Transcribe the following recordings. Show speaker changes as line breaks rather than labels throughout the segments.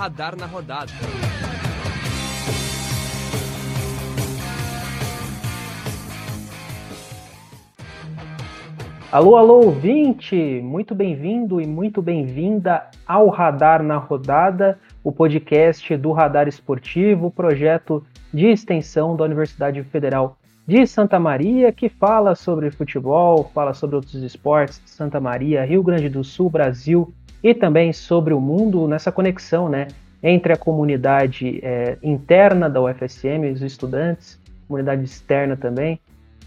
Radar na Rodada.
Alô, alô, ouvinte! Muito bem-vindo e muito bem-vinda ao Radar na Rodada, o podcast do Radar Esportivo, projeto de extensão da Universidade Federal de Santa Maria, que fala sobre futebol, fala sobre outros esportes, Santa Maria, Rio Grande do Sul, Brasil e também sobre o mundo nessa conexão, né, entre a comunidade é, interna da UFSM, os estudantes, comunidade externa também.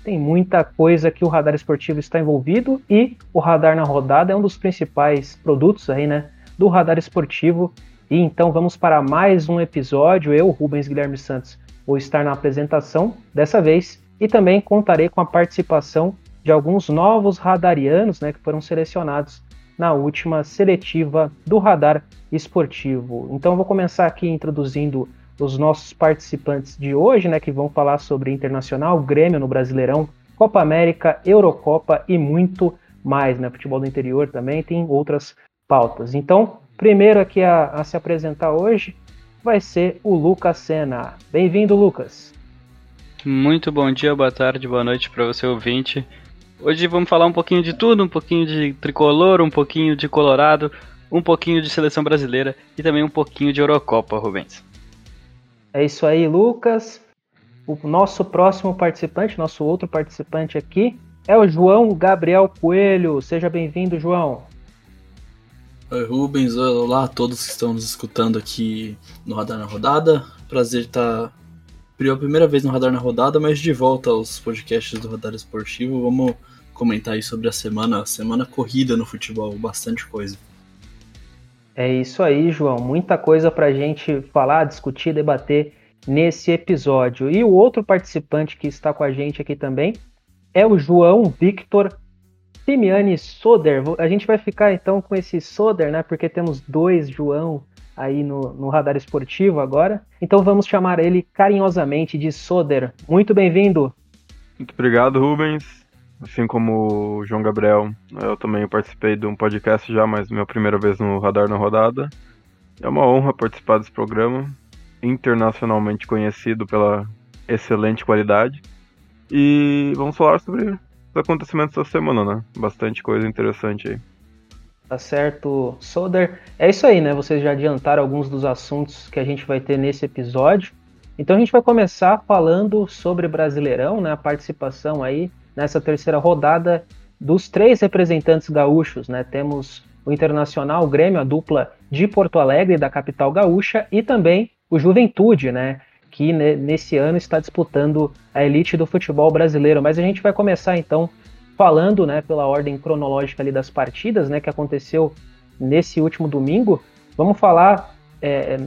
Tem muita coisa que o radar esportivo está envolvido e o radar na rodada é um dos principais produtos aí, né, do radar esportivo. E então vamos para mais um episódio. Eu, Rubens Guilherme Santos, vou estar na apresentação dessa vez e também contarei com a participação de alguns novos radarianos né, que foram selecionados na última seletiva do radar esportivo. Então vou começar aqui introduzindo os nossos participantes de hoje, né, que vão falar sobre Internacional, Grêmio no Brasileirão, Copa América, Eurocopa e muito mais, né? Futebol do interior também tem outras pautas. Então, primeiro aqui a, a se apresentar hoje vai ser o Lucas Sena. Bem-vindo, Lucas.
Muito bom dia, boa tarde, boa noite para você ouvinte. Hoje vamos falar um pouquinho de tudo, um pouquinho de tricolor, um pouquinho de colorado, um pouquinho de seleção brasileira e também um pouquinho de Eurocopa, Rubens.
É isso aí, Lucas. O nosso próximo participante, nosso outro participante aqui, é o João Gabriel Coelho. Seja bem-vindo, João.
Oi, Rubens. Olá a todos que estão nos escutando aqui no Radar na Rodada. Prazer estar a primeira vez no Radar na Rodada, mas de volta aos podcasts do Radar Esportivo. Vamos comentar aí sobre a semana, semana corrida no futebol, bastante coisa.
É isso aí, João. Muita coisa para a gente falar, discutir, debater nesse episódio. E o outro participante que está com a gente aqui também é o João Victor Simiani Soder. A gente vai ficar então com esse Soder, né? Porque temos dois João aí no, no radar esportivo agora. Então vamos chamar ele carinhosamente de Soder. Muito bem-vindo.
Muito obrigado, Rubens. Assim como o João Gabriel, eu também participei de um podcast já, mas minha primeira vez no Radar na Rodada. É uma honra participar desse programa, internacionalmente conhecido pela excelente qualidade. E vamos falar sobre os acontecimentos da semana, né? Bastante coisa interessante aí.
Tá certo, Soder? É isso aí, né? Vocês já adiantaram alguns dos assuntos que a gente vai ter nesse episódio. Então a gente vai começar falando sobre Brasileirão, né? A participação aí nessa terceira rodada dos três representantes gaúchos, né? Temos o Internacional, o Grêmio, a dupla de Porto Alegre, da capital gaúcha, e também o Juventude, né? Que nesse ano está disputando a elite do futebol brasileiro. Mas a gente vai começar então falando, né, pela ordem cronológica ali das partidas, né, que aconteceu nesse último domingo, vamos falar é,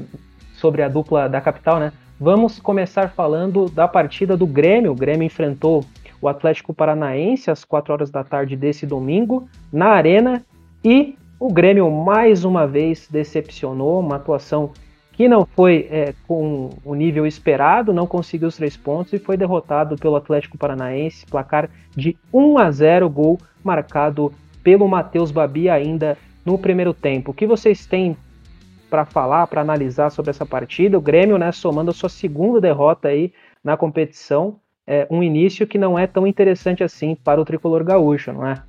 sobre a dupla da capital, né? Vamos começar falando da partida do Grêmio. O Grêmio enfrentou o Atlético Paranaense às 4 horas da tarde desse domingo na Arena e o Grêmio mais uma vez decepcionou, uma atuação que não foi é, com o nível esperado, não conseguiu os três pontos e foi derrotado pelo Atlético Paranaense, placar de 1 a 0, gol marcado pelo Matheus Babi ainda no primeiro tempo. O que vocês têm para falar, para analisar sobre essa partida? O Grêmio, né, somando a sua segunda derrota aí na competição, é, um início que não é tão interessante assim para o tricolor gaúcho, não é?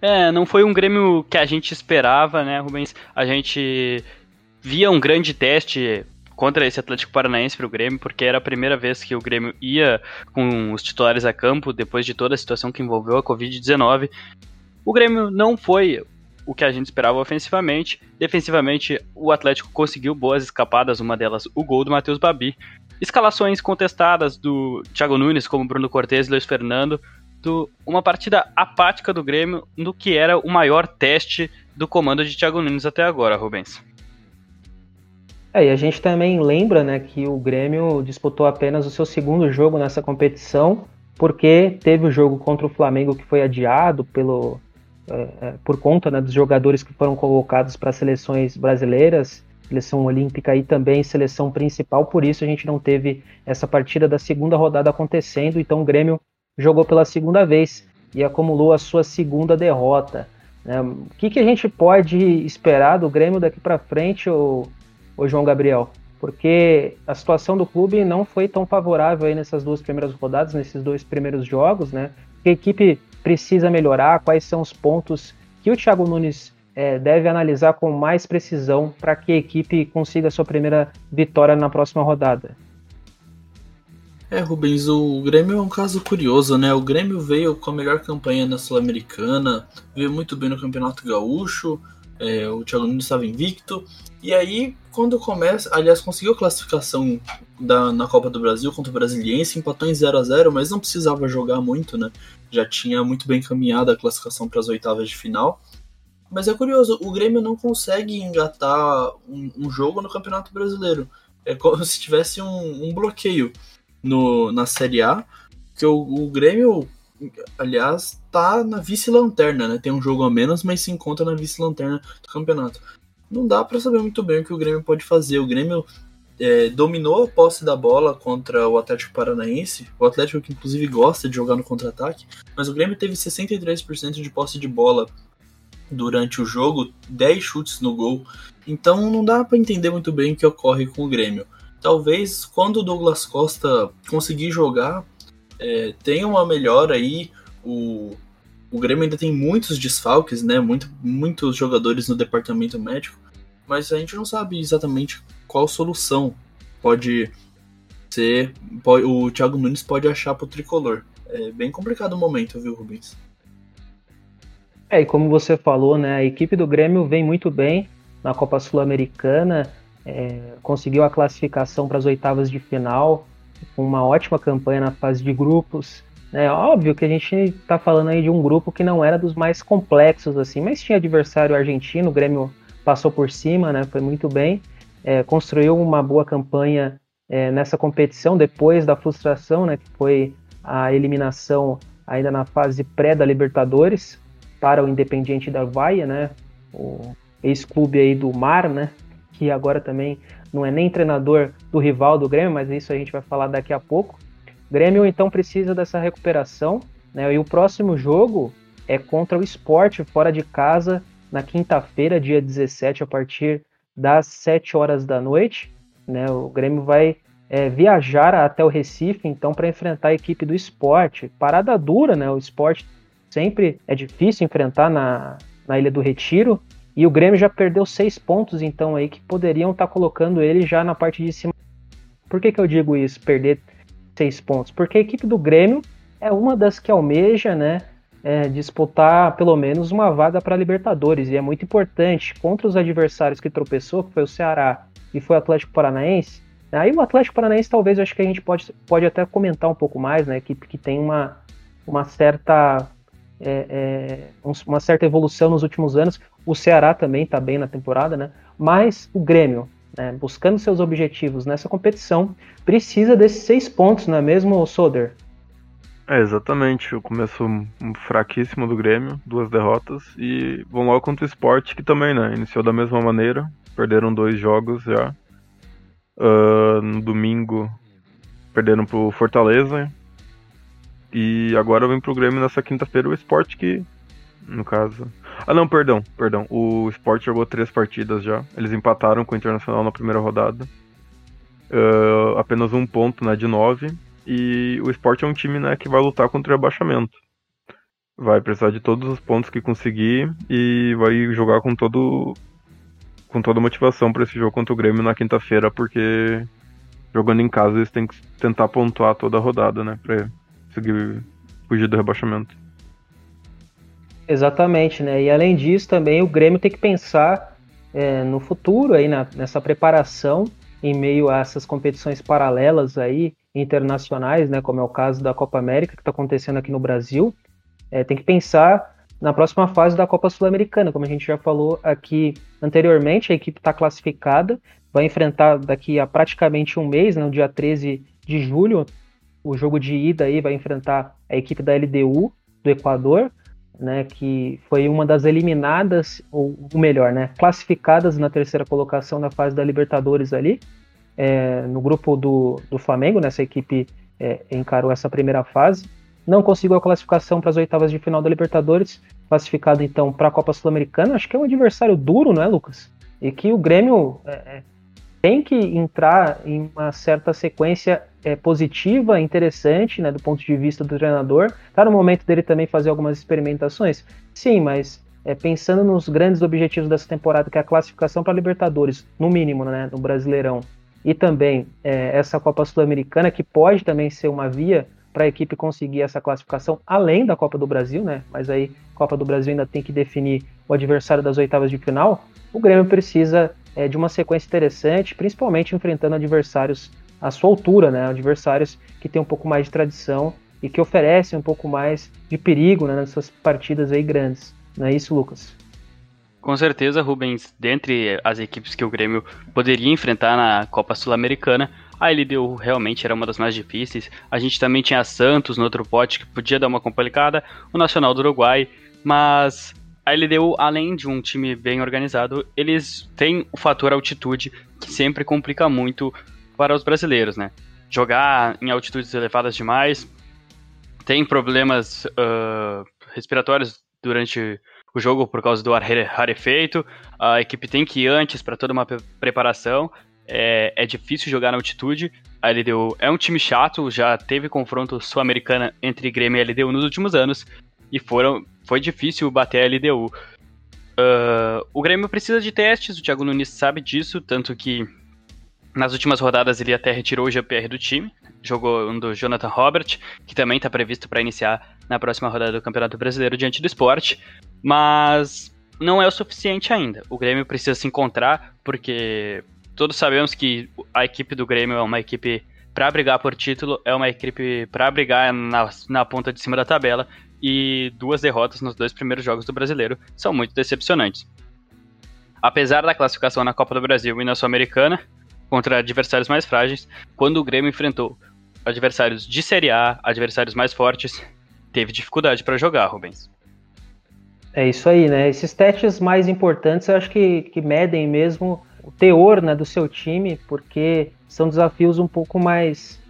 É, não foi um Grêmio que a gente esperava, né, Rubens? A gente via um grande teste contra esse Atlético Paranaense para o Grêmio, porque era a primeira vez que o Grêmio ia com os titulares a campo depois de toda a situação que envolveu a Covid-19. O Grêmio não foi o que a gente esperava ofensivamente. Defensivamente, o Atlético conseguiu boas escapadas, uma delas o gol do Matheus Babi. Escalações contestadas do Thiago Nunes, como Bruno Cortes e Luiz Fernando. Do, uma partida apática do Grêmio no que era o maior teste do comando de Thiago Nunes até agora, Rubens.
É, e a gente também lembra né, que o Grêmio disputou apenas o seu segundo jogo nessa competição, porque teve o jogo contra o Flamengo que foi adiado pelo, é, é por conta né, dos jogadores que foram convocados para seleções brasileiras, seleção olímpica e também seleção principal, por isso a gente não teve essa partida da segunda rodada acontecendo, então o Grêmio jogou pela segunda vez e acumulou a sua segunda derrota. Né? O que, que a gente pode esperar do Grêmio daqui para frente, o, o João Gabriel? Porque a situação do clube não foi tão favorável aí nessas duas primeiras rodadas, nesses dois primeiros jogos, né? Que a equipe precisa melhorar, quais são os pontos que o Thiago Nunes é, deve analisar com mais precisão para que a equipe consiga sua primeira vitória na próxima rodada.
É, Rubens, o Grêmio é um caso curioso, né? O Grêmio veio com a melhor campanha na Sul-Americana, veio muito bem no Campeonato Gaúcho, é, o Thiago Nunes estava invicto, e aí, quando começa, aliás, conseguiu a classificação da, na Copa do Brasil contra o Brasiliense, empatou em 0 a 0 mas não precisava jogar muito, né? Já tinha muito bem encaminhada a classificação para as oitavas de final. Mas é curioso, o Grêmio não consegue engatar um, um jogo no Campeonato Brasileiro. É como se tivesse um, um bloqueio no, na Série A, que o, o Grêmio, aliás, tá na vice-lanterna, né? Tem um jogo a menos, mas se encontra na vice-lanterna do campeonato. Não dá para saber muito bem o que o Grêmio pode fazer. O Grêmio é, dominou a posse da bola contra o Atlético Paranaense, o Atlético que inclusive gosta de jogar no contra-ataque, mas o Grêmio teve 63% de posse de bola durante o jogo, 10 chutes no gol. Então não dá para entender muito bem o que ocorre com o Grêmio. Talvez quando o Douglas Costa conseguir jogar, é, tenha uma melhora aí. O, o Grêmio ainda tem muitos desfalques, né? Muito, muitos jogadores no departamento médico, mas a gente não sabe exatamente qual solução pode ser. Pode, o Thiago Nunes pode achar pro tricolor. É bem complicado o momento, viu, Rubens?
É, e como você falou, né, a equipe do Grêmio vem muito bem na Copa Sul-Americana, é, conseguiu a classificação para as oitavas de final, com uma ótima campanha na fase de grupos. É óbvio que a gente está falando aí de um grupo que não era dos mais complexos, assim, mas tinha adversário argentino, o Grêmio passou por cima, né, foi muito bem, é, construiu uma boa campanha é, nessa competição depois da frustração, né, que foi a eliminação ainda na fase pré da Libertadores, para o Independiente da Vaia, né? O ex-clube aí do Mar, né? Que agora também não é nem treinador do rival do Grêmio, mas isso a gente vai falar daqui a pouco. O Grêmio então precisa dessa recuperação, né? E o próximo jogo é contra o Sport fora de casa na quinta-feira, dia 17, a partir das 7 horas da noite. Né? O Grêmio vai é, viajar até o Recife, então, para enfrentar a equipe do esporte. Parada dura, né? O esporte sempre é difícil enfrentar na, na Ilha do Retiro. E o Grêmio já perdeu seis pontos, então, aí, que poderiam estar tá colocando ele já na parte de cima. Por que, que eu digo isso, perder seis pontos? Porque a equipe do Grêmio é uma das que almeja, né, é, disputar pelo menos uma vaga para Libertadores. E é muito importante contra os adversários que tropeçou, que foi o Ceará e foi o Atlético Paranaense. Aí o Atlético Paranaense talvez acho que a gente pode, pode até comentar um pouco mais, né? Equipe que tem uma, uma certa é, é, uma certa evolução nos últimos anos. O Ceará também está bem na temporada, né? Mas o Grêmio, né, buscando seus objetivos nessa competição, precisa desses seis pontos, não é mesmo, Soder?
É, exatamente. O começo fraquíssimo do Grêmio, duas derrotas. E vão logo contra o Sport, que também, né? Iniciou da mesma maneira. Perderam dois jogos já. Uh, no domingo, perderam pro Fortaleza. E agora vem pro Grêmio nessa quinta-feira o Sport que. No caso. Ah não, perdão, perdão. O Sport jogou três partidas já. Eles empataram com o Internacional na primeira rodada. Uh, apenas um ponto, né? De nove. E o Sport é um time né, que vai lutar contra o rebaixamento. Vai precisar de todos os pontos que conseguir e vai jogar com todo com toda motivação para esse jogo contra o Grêmio na quinta-feira, porque jogando em casa eles têm que tentar pontuar toda a rodada, né, para conseguir fugir do rebaixamento.
Exatamente, né? E além disso, também o Grêmio tem que pensar é, no futuro aí, na, nessa preparação em meio a essas competições paralelas aí, internacionais, né? Como é o caso da Copa América, que está acontecendo aqui no Brasil. É, tem que pensar na próxima fase da Copa Sul-Americana, como a gente já falou aqui anteriormente, a equipe está classificada, vai enfrentar daqui a praticamente um mês, no né, dia 13 de julho, o jogo de ida aí vai enfrentar a equipe da LDU do Equador, né, que foi uma das eliminadas, ou melhor, né, classificadas na terceira colocação na fase da Libertadores ali, é, no grupo do, do Flamengo, né, equipe é, encarou essa primeira fase. não conseguiu a classificação para as oitavas de final da Libertadores, classificado então para a Copa Sul-Americana. Acho que é um adversário duro, não é, Lucas? E que o Grêmio é, é tem que entrar em uma certa sequência é, positiva, interessante, né, do ponto de vista do treinador. Tá no momento dele também fazer algumas experimentações? Sim, mas é, pensando nos grandes objetivos dessa temporada, que é a classificação para Libertadores, no mínimo, né, no Brasileirão, e também é, essa Copa Sul-Americana, que pode também ser uma via para a equipe conseguir essa classificação além da Copa do Brasil, né? Mas aí Copa do Brasil ainda tem que definir o adversário das oitavas de final. O Grêmio precisa é, de uma sequência interessante, principalmente enfrentando adversários à sua altura, né? Adversários que têm um pouco mais de tradição e que oferecem um pouco mais de perigo né, nessas partidas aí grandes. Não é isso, Lucas?
Com certeza, Rubens, dentre as equipes que o Grêmio poderia enfrentar na Copa Sul-Americana, a LDU realmente era uma das mais difíceis. A gente também tinha Santos no outro pote que podia dar uma complicada, o Nacional do Uruguai, mas a LDU, além de um time bem organizado, eles têm o fator altitude que sempre complica muito para os brasileiros, né? Jogar em altitudes elevadas demais, tem problemas uh, respiratórios durante o jogo por causa do ar rarefeito, a equipe tem que ir antes para toda uma preparação, é, é, difícil jogar na altitude. A LDU é um time chato, já teve confronto sul-americana entre Grêmio e LDU nos últimos anos, e foram, foi difícil bater a LDU. Uh, ah, o Grêmio precisa de testes, o Thiago Nunes sabe disso, tanto que nas últimas rodadas ele até retirou o GPR do time, jogou um do Jonathan Robert, que também está previsto para iniciar na próxima rodada do Campeonato Brasileiro diante do esporte, mas não é o suficiente ainda. O Grêmio precisa se encontrar, porque todos sabemos que a equipe do Grêmio é uma equipe para brigar por título, é uma equipe para brigar na, na ponta de cima da tabela, e duas derrotas nos dois primeiros jogos do brasileiro são muito decepcionantes. Apesar da classificação na Copa do Brasil e na Sul-Americana, contra adversários mais frágeis, quando o Grêmio enfrentou adversários de Série A, adversários mais fortes, teve dificuldade para jogar, Rubens.
É isso aí, né? Esses testes mais importantes eu acho que, que medem mesmo o teor né, do seu time, porque são desafios um pouco mais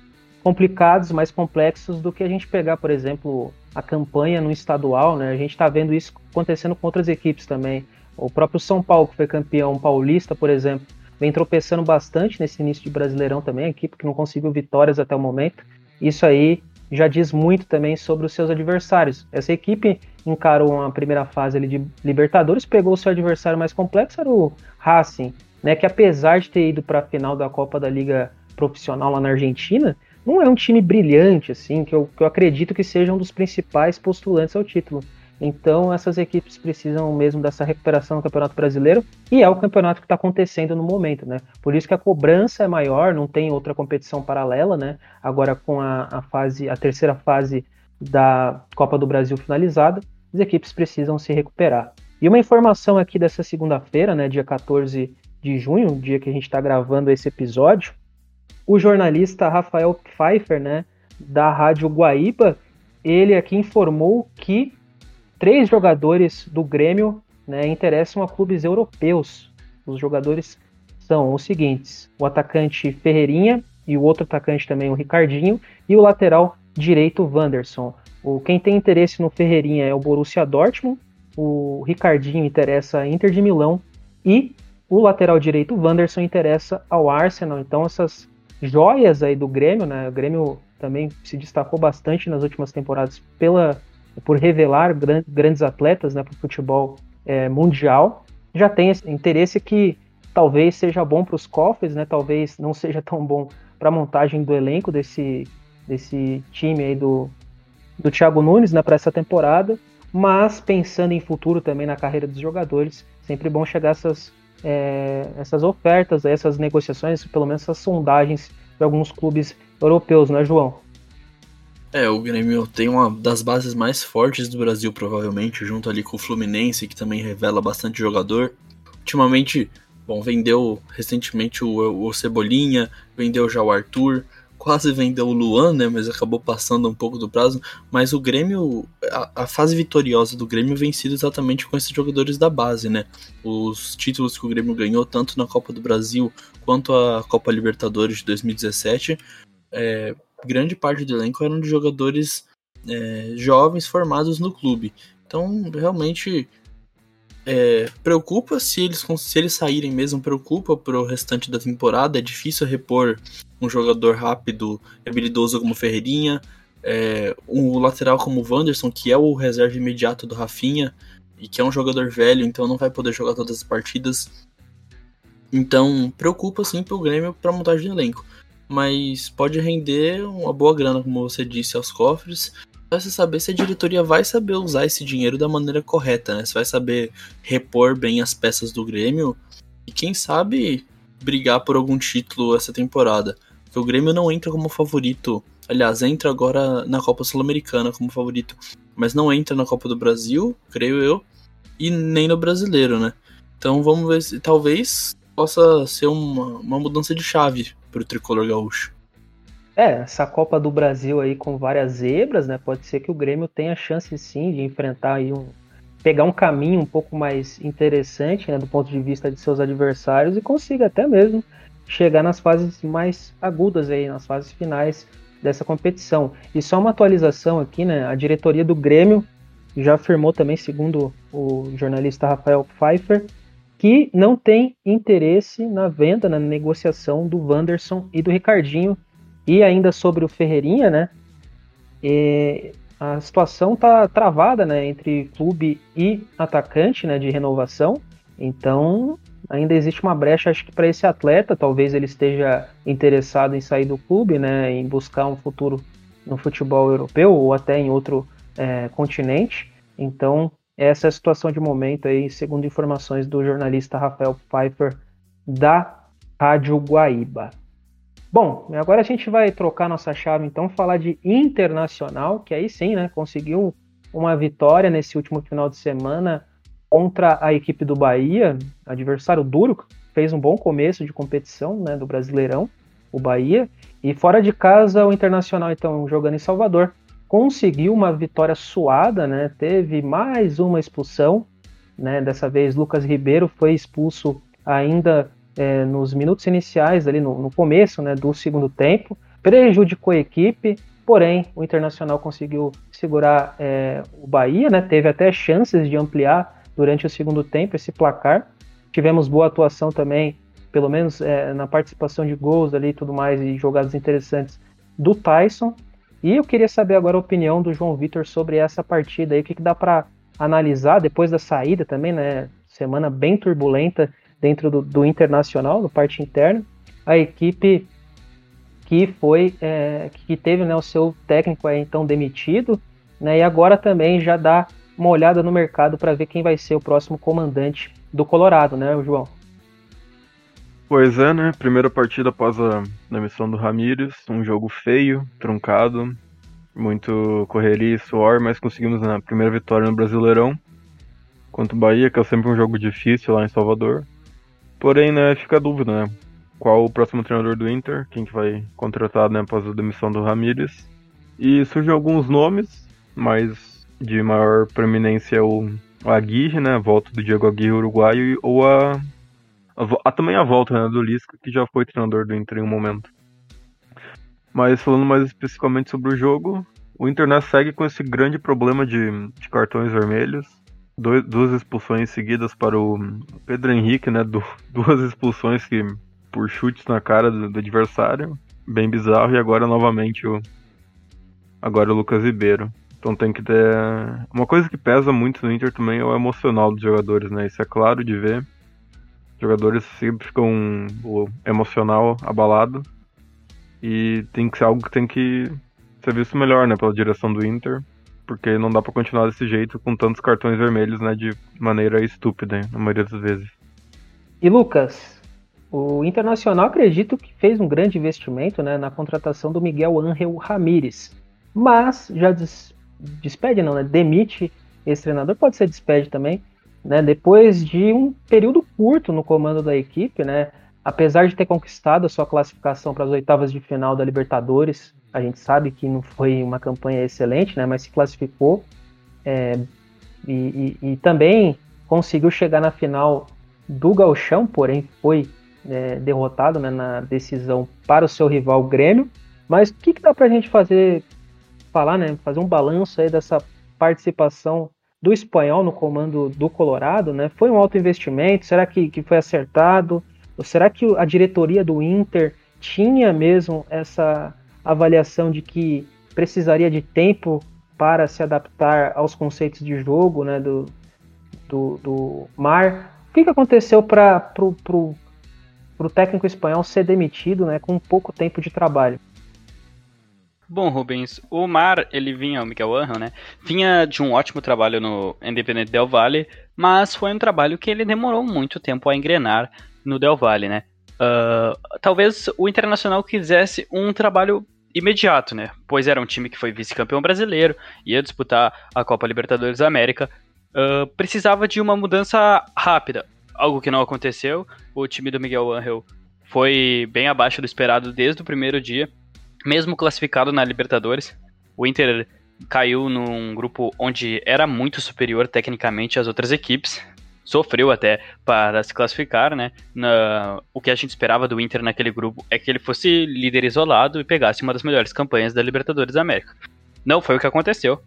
complicados, mais complexos do que a gente pegar, por exemplo, a campanha no estadual, né? A gente está vendo isso acontecendo com outras equipes também. O próprio São Paulo, que foi campeão paulista, por exemplo, vem tropeçando bastante nesse início de Brasileirão também, a equipe que não conseguiu vitórias até o momento. Isso aí já diz muito também sobre os seus adversários. Essa equipe encarou uma primeira fase ali de Libertadores, pegou o seu adversário mais complexo, era o Racing, né, que apesar de ter ido para a final da Copa da Liga Profissional lá na Argentina, não é um time brilhante, assim, que eu, que eu acredito que seja um dos principais postulantes ao título. Então, essas equipes precisam mesmo dessa recuperação no Campeonato Brasileiro e é o campeonato que está acontecendo no momento, né? Por isso que a cobrança é maior, não tem outra competição paralela, né? Agora com a, a fase, a terceira fase da Copa do Brasil finalizada, as equipes precisam se recuperar. E uma informação aqui dessa segunda-feira, né, dia 14 de junho, dia que a gente está gravando esse episódio, o jornalista Rafael Pfeiffer, né, da Rádio Guaíba, ele aqui informou que três jogadores do Grêmio né, interessam a clubes europeus. Os jogadores são os seguintes: o atacante Ferreirinha e o outro atacante também, o Ricardinho, e o lateral direito Wanderson. O, quem tem interesse no Ferreirinha é o Borussia Dortmund, o Ricardinho interessa a Inter de Milão e o lateral direito Wanderson interessa ao Arsenal. Então essas joias aí do Grêmio, né? O Grêmio também se destacou bastante nas últimas temporadas pela, por revelar gran, grandes atletas né, para o futebol é, mundial. Já tem esse interesse que talvez seja bom para os cofres, né? Talvez não seja tão bom para a montagem do elenco desse, desse time aí do, do Thiago Nunes, né? Para essa temporada. Mas pensando em futuro também na carreira dos jogadores, sempre bom chegar essas é, essas ofertas, essas negociações, pelo menos essas sondagens de alguns clubes europeus, não é, João?
É, o Grêmio tem uma das bases mais fortes do Brasil, provavelmente, junto ali com o Fluminense, que também revela bastante jogador. Ultimamente, bom, vendeu recentemente o, o Cebolinha, vendeu já o Arthur, quase vendeu o Luan, né? Mas acabou passando um pouco do prazo. Mas o Grêmio, a, a, fase vitoriosa do Grêmio vem sido exatamente com esses jogadores da base, né? Os títulos que o Grêmio ganhou, tanto na Copa do Brasil quanto a Copa Libertadores de 2017, é, grande parte do elenco eram de jogadores é, jovens formados no clube. Então, realmente é, preocupa se eles, se eles saírem mesmo, preocupa pro restante da temporada. É difícil repor um jogador rápido, habilidoso como Ferreirinha, é, um lateral como o Wanderson, que é o reserva imediato do Rafinha, e que é um jogador velho, então não vai poder jogar todas as partidas. Então, preocupa sim pro Grêmio para montagem de elenco. Mas pode render uma boa grana, como você disse, aos cofres você saber se a diretoria vai saber usar esse dinheiro da maneira correta, né? Se vai saber repor bem as peças do Grêmio e quem sabe brigar por algum título essa temporada. Porque o Grêmio não entra como favorito. Aliás, entra agora na Copa Sul-Americana como favorito, mas não entra na Copa do Brasil, creio eu, e nem no Brasileiro, né? Então vamos ver se talvez possa ser uma, uma mudança de chave para o tricolor gaúcho.
É, essa Copa do Brasil aí com várias zebras, né? Pode ser que o Grêmio tenha chance sim de enfrentar aí um. pegar um caminho um pouco mais interessante, né, do ponto de vista de seus adversários e consiga até mesmo chegar nas fases mais agudas aí, nas fases finais dessa competição. E só uma atualização aqui, né? A diretoria do Grêmio já afirmou também, segundo o jornalista Rafael Pfeiffer, que não tem interesse na venda, na negociação do Wanderson e do Ricardinho e ainda sobre o Ferreirinha, né? E a situação tá travada, né, entre clube e atacante, né, de renovação. Então, ainda existe uma brecha, acho que para esse atleta, talvez ele esteja interessado em sair do clube, né, em buscar um futuro no futebol europeu ou até em outro é, continente. Então, essa é a situação de momento aí, segundo informações do jornalista Rafael Pfeiffer da Rádio Guaíba. Bom, agora a gente vai trocar nossa chave então, falar de Internacional, que aí sim, né, conseguiu uma vitória nesse último final de semana contra a equipe do Bahia, adversário duro, fez um bom começo de competição, né, do Brasileirão, o Bahia, e fora de casa o Internacional então jogando em Salvador, conseguiu uma vitória suada, né, teve mais uma expulsão, né, dessa vez Lucas Ribeiro foi expulso ainda é, nos minutos iniciais, ali no, no começo né, do segundo tempo, prejudicou a equipe, porém o Internacional conseguiu segurar é, o Bahia, né, teve até chances de ampliar durante o segundo tempo esse placar. Tivemos boa atuação também, pelo menos é, na participação de gols ali e tudo mais, e jogadas interessantes do Tyson. E eu queria saber agora a opinião do João Vitor sobre essa partida aí, o que, que dá para analisar depois da saída também, né? Semana bem turbulenta dentro do, do internacional, no parte interna, a equipe que foi é, que teve né, o seu técnico aí, então demitido, né, e agora também já dá uma olhada no mercado para ver quem vai ser o próximo comandante do Colorado, né, João?
Pois é, né? Primeira partida após a demissão do Ramírez, um jogo feio, truncado, muito correria e suor, mas conseguimos né, primeira vitória no Brasileirão contra o Bahia, que é sempre um jogo difícil lá em Salvador. Porém, né, fica a dúvida, né? Qual o próximo treinador do Inter, quem que vai contratar né, após a demissão do Ramírez. E surgem alguns nomes, mas de maior proeminência é o, Aguirre, né? A volta do Diego Aguirre uruguaio, ou a, a, a, também a volta né, do Lisca, que já foi treinador do Inter em um momento. Mas falando mais especificamente sobre o jogo, o Inter né, segue com esse grande problema de, de cartões vermelhos dois, duas expulsões seguidas para o Pedro Henrique, né? Du, duas expulsões que por chutes na cara do, do, adversário, bem bizarro, e agora novamente o agora o Lucas Ribeiro. Então tem que ter uma coisa que pesa muito no Inter também é o emocional dos jogadores, né? Isso é claro de ver. Os jogadores sempre ficam emocional abalado e tem que ser algo que tem que ser visto melhor, né, pela direção do Inter porque não dá para continuar desse jeito com tantos cartões vermelhos, né, de maneira estúpida, na maioria das vezes.
E Lucas, o Internacional acredito que fez um grande investimento, né, na contratação do Miguel Ángel Ramírez, mas já des despede não, né, demite esse treinador, pode ser despede também, né, depois de um período curto no comando da equipe, né, apesar de ter conquistado a sua classificação para as oitavas de final da Libertadores, a gente sabe que não foi uma campanha excelente, né, mas se classificou é, e, e, e, também conseguiu chegar na final do Galchão, porém foi é, derrotado né, na decisão para o seu rival Grêmio. Mas o que, que dá para a gente fazer falar, né, fazer um balanço aí dessa participação do espanhol no comando do Colorado, né? Foi um alto investimento? Será que, que foi acertado? Ou será que a diretoria do Inter tinha mesmo essa avaliação de que precisaria de tempo para se adaptar aos conceitos de jogo né, do, do, do Mar? O que, que aconteceu para o técnico espanhol ser demitido né, com pouco tempo de trabalho?
Bom, Rubens, o Mar, ele vinha, o Miguel Angel, né? Vinha de um ótimo trabalho no Independente Del Valle, mas foi um trabalho que ele demorou muito tempo a engrenar no Del Valle, né? Uh, talvez o Internacional quisesse um trabalho imediato, né? Pois era um time que foi vice-campeão brasileiro, ia disputar a Copa Libertadores da América, uh, precisava de uma mudança rápida, algo que não aconteceu. O time do Miguel Angel foi bem abaixo do esperado desde o primeiro dia mesmo classificado na Libertadores, o Inter caiu num grupo onde era muito superior tecnicamente às outras equipes. Sofreu até para se classificar, né? Na, o que a gente esperava do Inter naquele grupo é que ele fosse líder isolado e pegasse uma das melhores campanhas da Libertadores da América. Não foi o que aconteceu.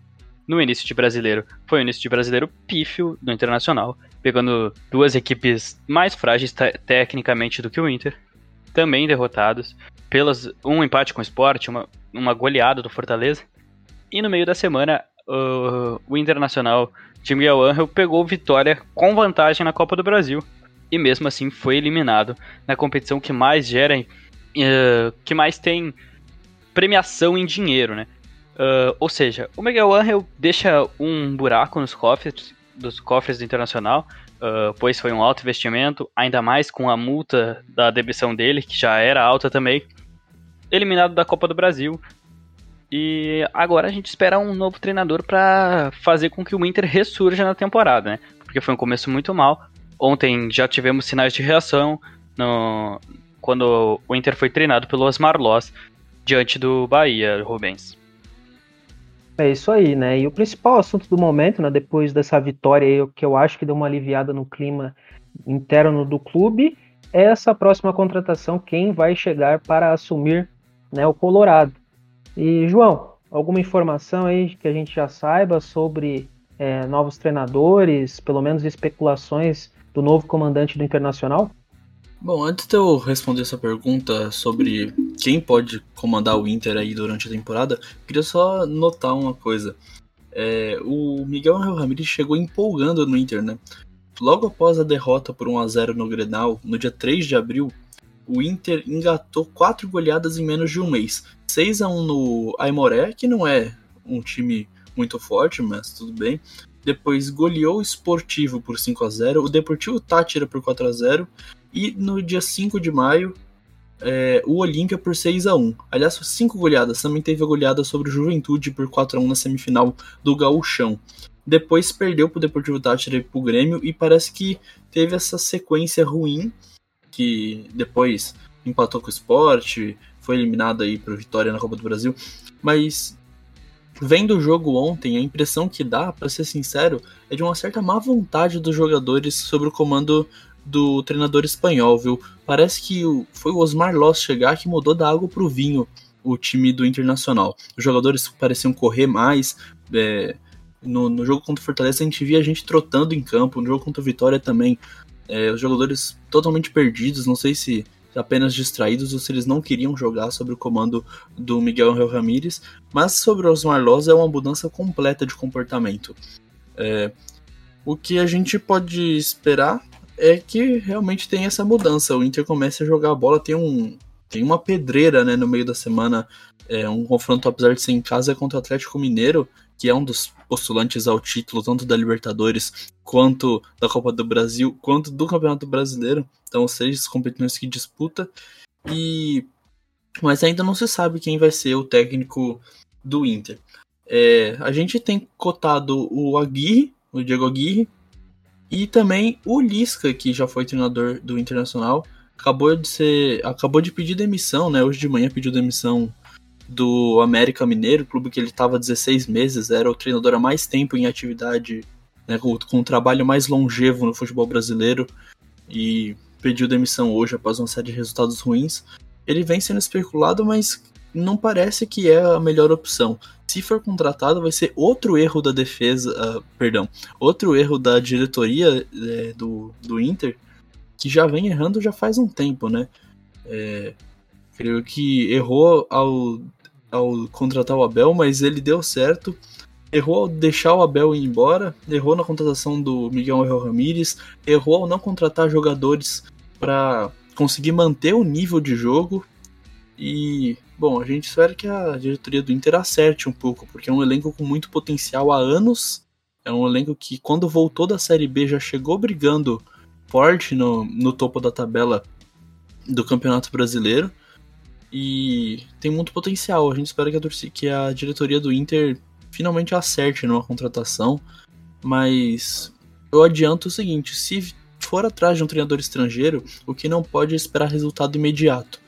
No início de brasileiro, foi o início de brasileiro pífio do Internacional, pegando duas equipes mais frágeis tecnicamente do que o Inter, também derrotados pelas um empate com o Sport, uma, uma goleada do Fortaleza. E no meio da semana, uh, o Internacional de Miguel Angel pegou vitória com vantagem na Copa do Brasil. E mesmo assim foi eliminado na competição que mais gera, uh, que mais tem premiação em dinheiro, né? Uh, ou seja, o Miguel Angel deixa um buraco nos cofres, dos cofres do Internacional, uh, pois foi um alto investimento, ainda mais com a multa da demissão dele, que já era alta também eliminado da Copa do Brasil. E agora a gente espera um novo treinador para fazer com que o Inter ressurja na temporada, né? Porque foi um começo muito mal. Ontem já tivemos sinais de reação no... quando o Inter foi treinado pelo Osmar Loss diante do Bahia, Rubens.
É isso aí, né? E o principal assunto do momento, né, depois dessa vitória aí, que eu acho que deu uma aliviada no clima interno do clube, é essa próxima contratação, quem vai chegar para assumir né, o Colorado. E, João, alguma informação aí que a gente já saiba sobre é, novos treinadores, pelo menos especulações do novo comandante do Internacional?
Bom, antes de eu responder essa pergunta sobre quem pode comandar o Inter aí durante a temporada, queria só notar uma coisa. É, o Miguel Ramirez chegou empolgando no Inter, né? Logo após a derrota por 1 a 0 no Grenal, no dia 3 de abril, o Inter engatou quatro goleadas em menos de um mês. 6 a 1 no Aimoré, que não é um time muito forte, mas tudo bem. Depois goleou o Esportivo por 5 a 0 o Deportivo Tátira por 4 a 0 e no dia 5 de maio é, o Olímpia por 6 a 1 Aliás, cinco goleadas. Também teve a goleada sobre o Juventude por 4 a 1 na semifinal do Gauchão. Depois perdeu para o Deportivo Tátira e para o Grêmio e parece que teve essa sequência ruim que depois empatou com o esporte, foi eliminado aí por Vitória na Copa do Brasil. Mas vendo o jogo ontem, a impressão que dá, para ser sincero, é de uma certa má vontade dos jogadores sobre o comando do treinador espanhol, viu? Parece que foi o Osmar Loss chegar que mudou da água pro vinho o time do Internacional. Os jogadores pareciam correr mais. É, no, no, jogo contra o Fortaleza a gente via a gente trotando em campo, no jogo contra o Vitória também. É, os jogadores totalmente perdidos, não sei se apenas distraídos ou se eles não queriam jogar sobre o comando do Miguel Angel Ramírez, mas sobre Osmar Loz é uma mudança completa de comportamento. É, o que a gente pode esperar é que realmente tem essa mudança. O Inter começa a jogar a bola, tem um tem uma pedreira né, no meio da semana, é, um confronto, apesar de ser em casa, contra o Atlético Mineiro, que é um dos postulantes ao título, tanto da Libertadores quanto da Copa do Brasil, quanto do Campeonato Brasileiro. Então, seis competições que disputa. E mas ainda não se sabe quem vai ser o técnico do Inter. É, a gente tem cotado o Aguirre, o Diego Aguirre, e também o Lisca, que já foi treinador do Internacional, acabou de ser, acabou de pedir demissão, né? Hoje de manhã pediu demissão do América Mineiro, clube que ele estava 16 meses, era o treinador há mais tempo em atividade, né, com, com um trabalho mais longevo no futebol brasileiro e pediu demissão hoje após uma série de resultados ruins. Ele vem sendo especulado, mas não parece que é a melhor opção. se for contratado, vai ser outro erro da defesa, uh, perdão, outro erro da diretoria é, do, do Inter, que já vem errando já faz um tempo, né? É, creio que errou ao, ao contratar o Abel, mas ele deu certo. Errou ao deixar o Abel ir embora, errou na contratação do Miguel Ramírez, errou ao não contratar jogadores para conseguir manter o nível de jogo. E, bom, a gente espera que a diretoria do Inter acerte um pouco, porque é um elenco com muito potencial há anos. É um elenco que, quando voltou da Série B, já chegou brigando forte no, no topo da tabela do Campeonato Brasileiro. E tem muito potencial. A gente espera que a, que a diretoria do Inter finalmente acerte numa contratação. Mas eu adianto o seguinte: se for atrás de um treinador estrangeiro, o que não pode é esperar resultado imediato.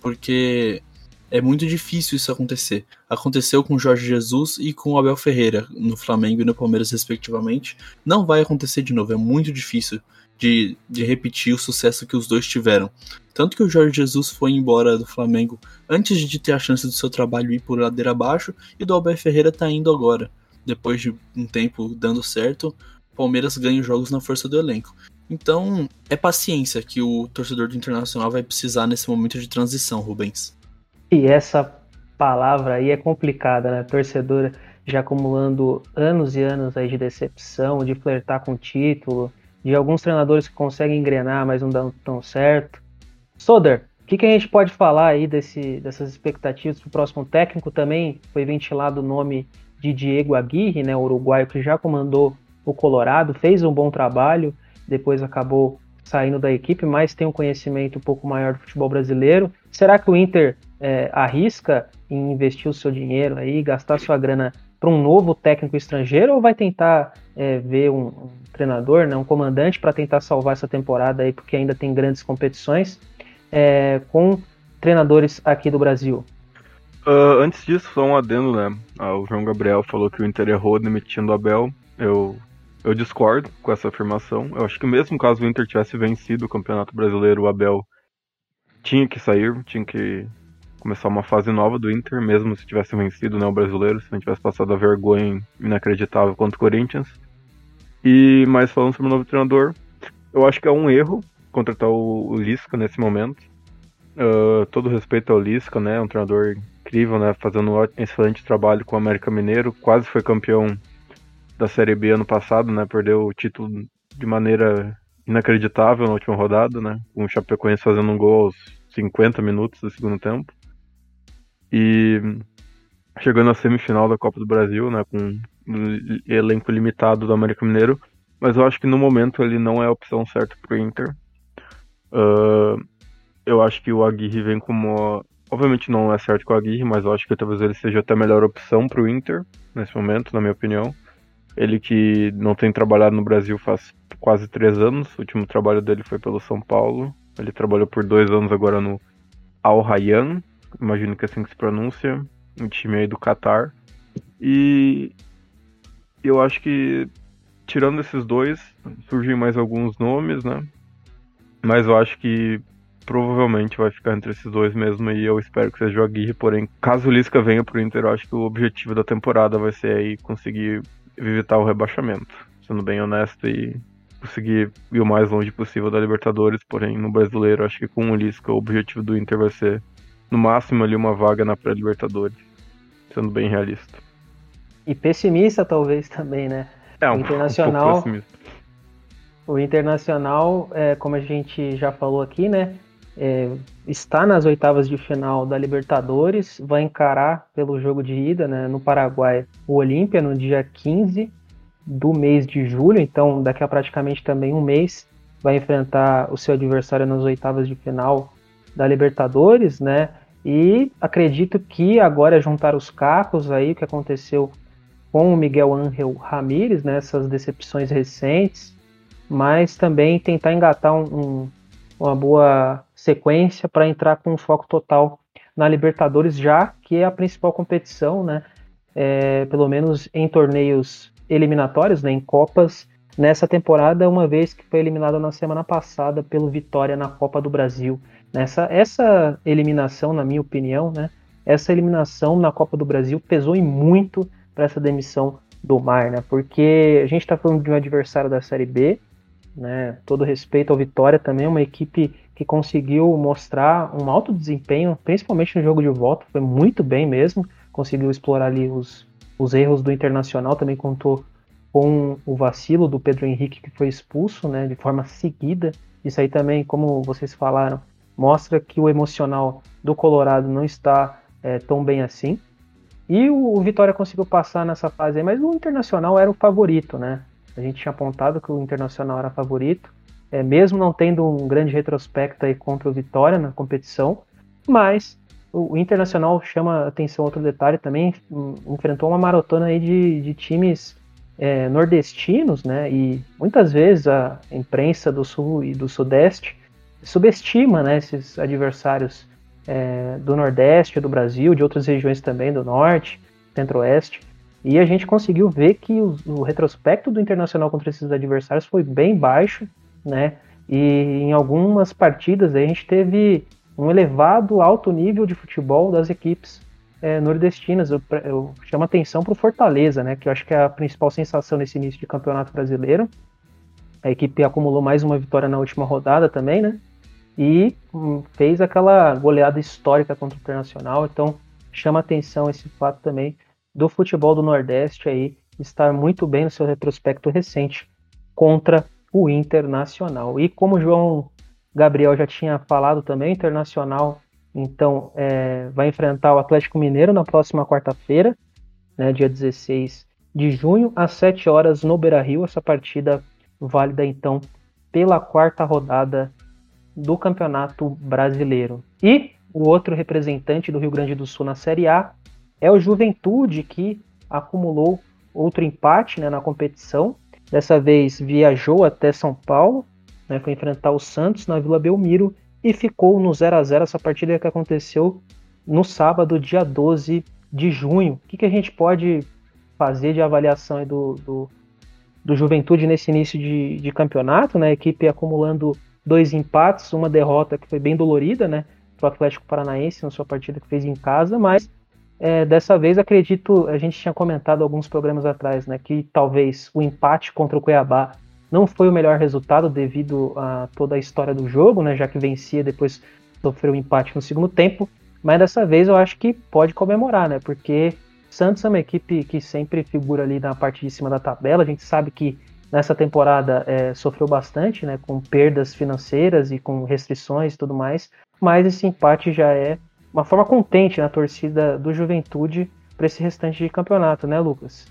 Porque é muito difícil isso acontecer. Aconteceu com Jorge Jesus e com Abel Ferreira no Flamengo e no Palmeiras, respectivamente. Não vai acontecer de novo, é muito difícil de, de repetir o sucesso que os dois tiveram. Tanto que o Jorge Jesus foi embora do Flamengo antes de ter a chance do seu trabalho ir por ladeira abaixo, e do Abel Ferreira tá indo agora. Depois de um tempo dando certo, Palmeiras ganha jogos na força do elenco. Então, é paciência que o torcedor do Internacional vai precisar nesse momento de transição, Rubens.
E essa palavra aí é complicada, né? Torcedor já acumulando anos e anos aí de decepção, de flertar com título, de alguns treinadores que conseguem engrenar, mas não dão tão certo. Soder, o que, que, a gente pode falar aí desse, dessas expectativas para o próximo técnico? Também foi ventilado o nome de Diego Aguirre, né, uruguaio que já comandou o Colorado, fez um bom trabalho, depois acabou saindo da equipe, mas tem um conhecimento um pouco maior do futebol brasileiro. Será que o Inter é, arrisca em investir o seu dinheiro aí, gastar sua grana para um novo técnico estrangeiro ou vai tentar é, ver um, um, treinador, né, um comandante para tentar salvar essa temporada aí, porque ainda tem grandes competições é, com treinadores aqui do Brasil?
Uh, antes disso, só um adendo, né? Ah, o João Gabriel falou que o Inter errou demitindo o Abel. Eu, eu discordo com essa afirmação. Eu acho que mesmo caso o Inter tivesse vencido o Campeonato Brasileiro, o Abel tinha que sair, tinha que começar uma fase nova do Inter, mesmo se tivesse vencido né, o brasileiro, se não tivesse passado a vergonha inacreditável contra o Corinthians. E mais falando sobre o novo treinador, eu acho que é um erro contratar o, o Lisca nesse momento. Uh, todo respeito ao Lisca, né? Um treinador incrível, né? Fazendo um excelente trabalho com o América Mineiro. Quase foi campeão da Série B ano passado, né? Perdeu o título de maneira inacreditável na última rodada, né? Com o Chapecoense fazendo um gol aos 50 minutos do segundo tempo. E chegando à semifinal da Copa do Brasil, né, com um elenco limitado do América Mineiro, mas eu acho que no momento ele não é a opção certa para o Inter. Uh, eu acho que o Aguirre vem como. Obviamente não é certo com o Aguirre, mas eu acho que talvez ele seja até a melhor opção para o Inter nesse momento, na minha opinião. Ele que não tem trabalhado no Brasil faz quase três anos, o último trabalho dele foi pelo São Paulo. Ele trabalhou por dois anos agora no Al Rayyan, imagino que é assim que se pronuncia, um time aí do Qatar. E eu acho que, tirando esses dois, surgem mais alguns nomes, né? Mas eu acho que provavelmente vai ficar entre esses dois mesmo e eu espero que seja o Aguirre, porém, caso o Lisca venha pro Inter, eu acho que o objetivo da temporada vai ser aí conseguir evitar o rebaixamento, sendo bem honesto e conseguir ir o mais longe possível da Libertadores, porém no brasileiro acho que com o Lisca o objetivo do Inter vai ser no máximo ali uma vaga na pré-Libertadores, sendo bem realista.
E pessimista talvez também, né?
É, um, o Internacional, um
o Internacional, é, como a gente já falou aqui, né? É, está nas oitavas de final da Libertadores, vai encarar pelo jogo de ida né, no Paraguai o Olímpia no dia 15 do mês de julho, então daqui a praticamente também um mês vai enfrentar o seu adversário nas oitavas de final da Libertadores, né? E acredito que agora juntar os cacos aí, o que aconteceu com o Miguel Ángel Ramírez, né, decepções recentes, mas também tentar engatar um, um, uma boa sequência para entrar com foco total na Libertadores, já que é a principal competição, né, é, pelo menos em torneios eliminatórios, né, em Copas, nessa temporada, uma vez que foi eliminada na semana passada pelo Vitória na Copa do Brasil. Essa, essa eliminação, na minha opinião, né, essa eliminação na Copa do Brasil pesou e muito para essa demissão do Mar, né? Porque a gente está falando de um adversário da Série B, né? Todo respeito ao Vitória também, uma equipe que conseguiu mostrar um alto desempenho, principalmente no jogo de volta, foi muito bem mesmo, conseguiu explorar ali os, os erros do Internacional, também contou com o vacilo do Pedro Henrique que foi expulso, né, de forma seguida. Isso aí também, como vocês falaram, mostra que o emocional do Colorado não está é, tão bem assim. E o, o, Vitória conseguiu passar nessa fase aí, mas o Internacional era o favorito, né? A gente tinha apontado que o Internacional era favorito, é, mesmo não tendo um grande retrospecto aí contra o Vitória na competição, mas o, o Internacional chama atenção outro detalhe também, enfrentou uma maratona aí de, de times é, nordestinos, né? E muitas vezes a imprensa do Sul e do Sudeste subestima né, esses adversários é, do Nordeste do Brasil, de outras regiões também do Norte, Centro-Oeste. E a gente conseguiu ver que o, o, retrospecto do Internacional contra esses adversários foi bem baixo, né? E em algumas partidas a gente teve um elevado alto nível de futebol das equipes é, nordestinas. Eu, eu chamo atenção para o Fortaleza, né? Que eu acho que é a principal sensação nesse início de campeonato brasileiro. A equipe acumulou mais uma vitória na última rodada também, né? E fez aquela goleada histórica contra o Internacional. Então chama atenção esse fato também do futebol do Nordeste aí estar muito bem no seu retrospecto recente contra o Internacional. E como o João Gabriel já tinha falado também, o Internacional então, é, vai enfrentar o Atlético Mineiro na próxima quarta-feira, né, dia 16 de junho, às 7 horas no Beira Rio. Essa partida válida, então, pela quarta rodada do Campeonato Brasileiro. E o outro representante do Rio Grande do Sul na Série A é o Juventude, que acumulou outro empate né, na competição. Dessa vez viajou até São Paulo, né, foi enfrentar o Santos na Vila Belmiro e ficou no 0 a 0 essa partida que aconteceu no sábado, dia 12 de junho. O que, que a gente pode fazer de avaliação do, do, do Juventude nesse início de, de campeonato? Né? A equipe acumulando dois empates, uma derrota que foi bem dolorida né, para o Atlético Paranaense na sua partida que fez em casa, mas é, dessa vez acredito, a gente tinha comentado alguns programas atrás, né, que talvez o empate contra o Cuiabá não foi o melhor resultado devido a toda a história do jogo, né? Já que vencia depois sofreu um empate no segundo tempo. Mas dessa vez eu acho que pode comemorar, né? Porque Santos é uma equipe que sempre figura ali na parte de cima da tabela. A gente sabe que nessa temporada é, sofreu bastante, né? Com perdas financeiras e com restrições e tudo mais. Mas esse empate já é uma forma contente na torcida do Juventude para esse restante de campeonato, né, Lucas?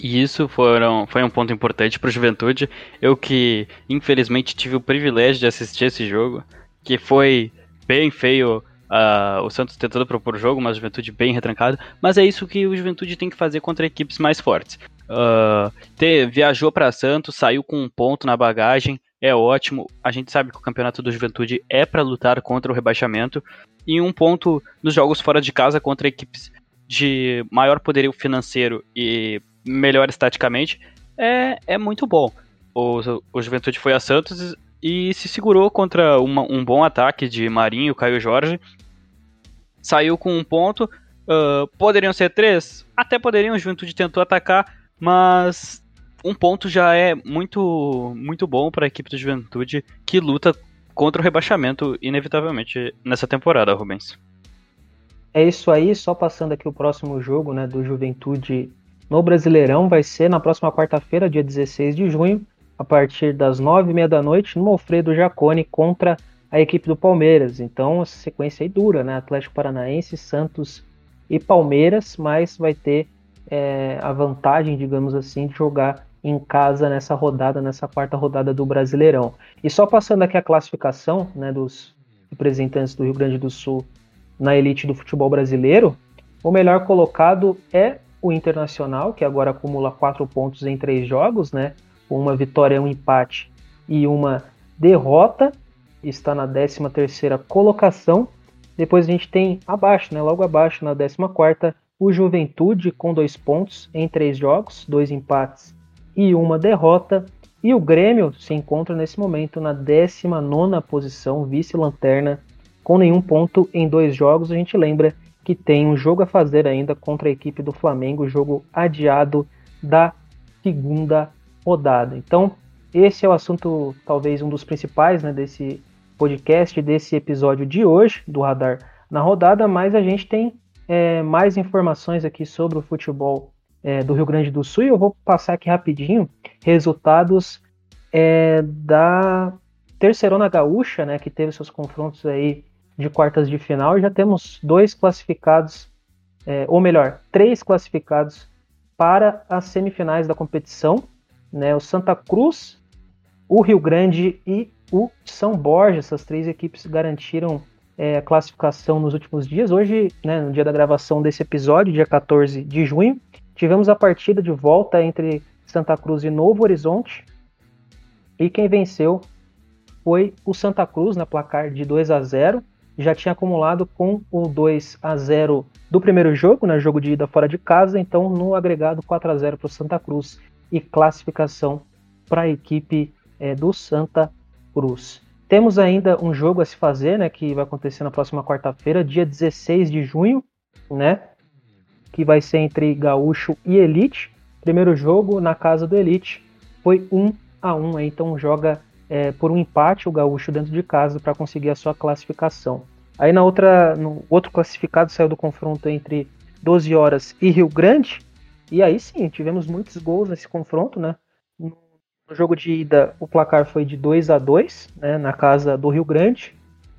E isso foram, foi um ponto importante para o Juventude. Eu que, infelizmente, tive o privilégio de assistir esse jogo, que foi bem feio uh, o Santos tentando propor o jogo, mas a Juventude bem retrancada. Mas é isso que o Juventude tem que fazer contra equipes mais fortes. Uh, ter, viajou para Santos, saiu com um ponto na bagagem, é ótimo. A gente sabe que o campeonato do Juventude é para lutar contra o rebaixamento. E um ponto nos jogos fora de casa contra equipes de maior poderio financeiro e melhores taticamente, é, é muito bom. O, o Juventude foi a Santos e se segurou contra uma, um bom ataque de Marinho, Caio Jorge. Saiu com um ponto. Uh, poderiam ser três? Até poderiam. O Juventude tentou atacar, mas um ponto já é muito, muito bom para a equipe do Juventude que luta contra o rebaixamento, inevitavelmente, nessa temporada, Rubens.
É isso aí, só passando aqui o próximo jogo né, do Juventude no Brasileirão vai ser na próxima quarta-feira, dia 16 de junho, a partir das nove e meia da noite, no Alfredo Jacone contra a equipe do Palmeiras. Então, essa sequência aí dura, né? Atlético Paranaense, Santos e Palmeiras, mas vai ter é, a vantagem, digamos assim, de jogar em casa nessa rodada, nessa quarta rodada do Brasileirão. E só passando aqui a classificação né, dos representantes do Rio Grande do Sul na elite do futebol brasileiro, o melhor colocado é o Internacional, que agora acumula quatro pontos em três jogos, né? Uma vitória, um empate e uma derrota. Está na 13 terceira colocação. Depois a gente tem abaixo, né? Logo abaixo, na 14 quarta, o Juventude com dois pontos em três jogos, dois empates e uma derrota. E o Grêmio se encontra nesse momento na 19 posição, vice-lanterna, com nenhum ponto em dois jogos. A gente lembra que tem um jogo a fazer ainda contra a equipe do Flamengo, jogo adiado da segunda rodada. Então, esse é o assunto, talvez um dos principais né, desse podcast, desse episódio de hoje do Radar na Rodada, mas a gente tem é, mais informações aqui sobre o futebol é, do Rio Grande do Sul e eu vou passar aqui rapidinho resultados é, da Terceirona Gaúcha, né, que teve seus confrontos aí de quartas de final. Já temos dois classificados, é, ou melhor, três classificados para as semifinais da competição. Né, o Santa Cruz, o Rio Grande e o São Borja. Essas três equipes garantiram é, classificação nos últimos dias. Hoje, né, no dia da gravação desse episódio, dia 14 de junho, tivemos a partida de volta entre Santa Cruz e Novo Horizonte. E quem venceu foi o Santa Cruz na placar de 2 a 0 já tinha acumulado com o 2 a 0 do primeiro jogo, né, jogo de ida fora de casa, então no agregado 4 a 0 para o Santa Cruz e classificação para a equipe é, do Santa Cruz. Temos ainda um jogo a se fazer, né, que vai acontecer na próxima quarta-feira, dia 16 de junho, né, que vai ser entre Gaúcho e Elite. Primeiro jogo na casa do Elite foi 1 a 1, então joga é, por um empate o Gaúcho dentro de casa para conseguir a sua classificação. Aí na outra, no outro classificado saiu do confronto entre 12 horas e Rio Grande. E aí sim, tivemos muitos gols nesse confronto, né? No jogo de ida, o placar foi de 2 a 2 né, na casa do Rio Grande.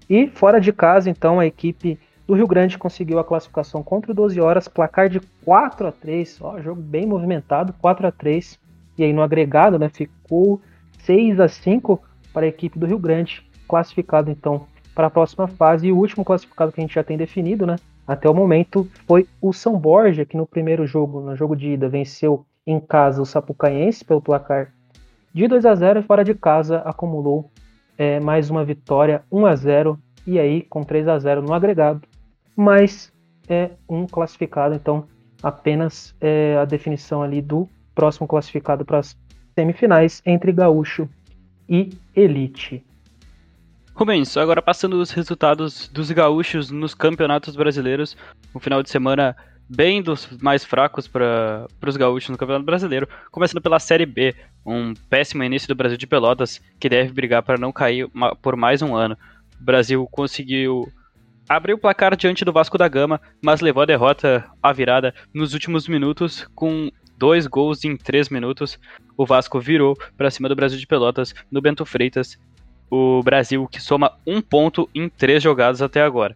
E fora de casa, então, a equipe do Rio Grande conseguiu a classificação contra o 12 horas, placar de 4 a 3 ó, jogo bem movimentado, 4 a 3 E aí no agregado, né, ficou 6 a 5 para a equipe do Rio Grande, classificado então para a próxima fase. E o último classificado que a gente já tem definido, né? Até o momento foi o São Borja, que no primeiro jogo, no jogo de ida, venceu em casa o Sapucaense pelo placar de 2 a 0 e fora de casa acumulou é, mais uma vitória 1 a 0 e aí com 3 a 0 no agregado, mas é um classificado, então apenas é, a definição ali do próximo classificado para as semifinais entre Gaúcho e Elite.
Rubens, agora passando os resultados dos gaúchos nos campeonatos brasileiros, um final de semana bem dos mais fracos para os gaúchos no Campeonato Brasileiro, começando pela Série B, um péssimo início do Brasil de Pelotas, que deve brigar para não cair por mais um ano. O Brasil conseguiu abrir o placar diante do Vasco da Gama, mas levou a derrota à virada nos últimos minutos com dois gols em três minutos. O Vasco virou para cima do Brasil de Pelotas no Bento Freitas. O Brasil que soma um ponto em três jogadas até agora.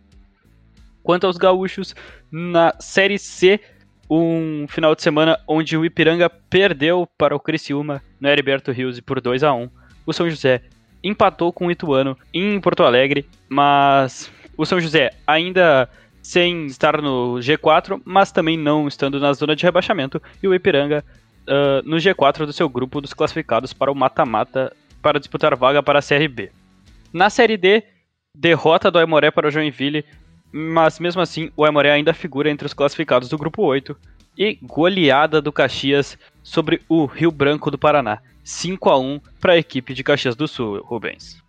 Quanto aos gaúchos, na Série C, um final de semana onde o Ipiranga perdeu para o Criciúma no Heriberto Rios por 2 a 1 O São José empatou com o Ituano em Porto Alegre, mas o São José ainda sem estar no G4, mas também não estando na zona de rebaixamento, e o Ipiranga uh, no G4 do seu grupo dos classificados para o mata-mata para disputar vaga para a Série B. Na Série D, derrota do Aimoré para o Joinville, mas mesmo assim o Aimoré ainda figura entre os classificados do grupo 8, e goleada do Caxias sobre o Rio Branco do Paraná, 5 a 1 para a equipe de Caxias do Sul, Rubens.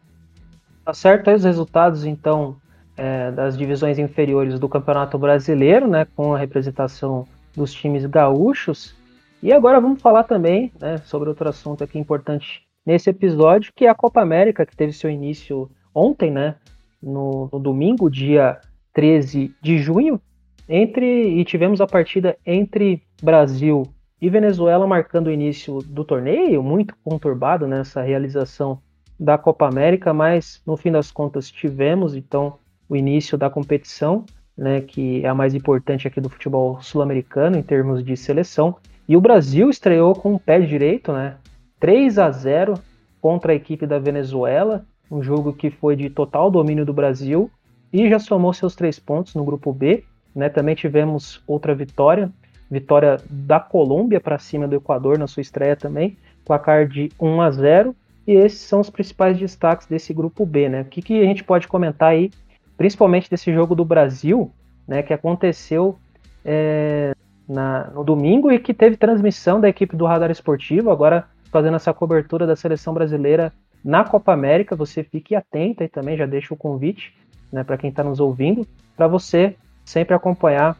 Tá certo aí os resultados então é, das divisões inferiores do Campeonato Brasileiro, né, com a representação dos times gaúchos. E agora vamos falar também né, sobre outro assunto aqui importante nesse episódio, que é a Copa América, que teve seu início ontem, né, no, no domingo, dia 13 de junho, entre e tivemos a partida entre Brasil e Venezuela marcando o início do torneio, muito conturbado nessa realização da Copa América, mas no fim das contas tivemos, então o início da competição, né, que é a mais importante aqui do futebol sul-americano em termos de seleção. E o Brasil estreou com o pé direito, né? 3 a 0 contra a equipe da Venezuela, um jogo que foi de total domínio do Brasil e já somou seus três pontos no grupo B. Né? Também tivemos outra vitória, vitória da Colômbia para cima do Equador na sua estreia também, placar de 1 a 0. E esses são os principais destaques desse grupo B, né? O que, que a gente pode comentar aí principalmente desse jogo do Brasil, né, que aconteceu é, na, no domingo e que teve transmissão da equipe do Radar Esportivo, agora fazendo essa cobertura da seleção brasileira na Copa América. Você fique atento e também já deixa o convite né, para quem está nos ouvindo, para você sempre acompanhar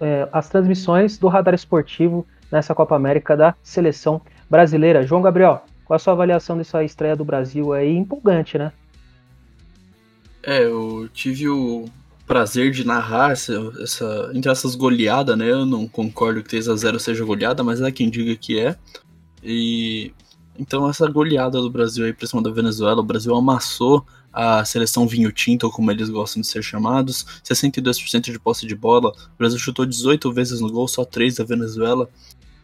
é, as transmissões do Radar Esportivo nessa Copa América da seleção brasileira. João Gabriel, qual a sua avaliação dessa estreia do Brasil aí? Empolgante, né?
É, eu tive o prazer de narrar essa, essa entre essas goleadas, né? Eu não concordo que 3 a 0 seja goleada, mas é quem diga que é. E então essa goleada do Brasil aí pra cima da Venezuela, o Brasil amassou a seleção vinho tinto, como eles gostam de ser chamados, 62% de posse de bola, o Brasil chutou 18 vezes no gol, só 3 da Venezuela.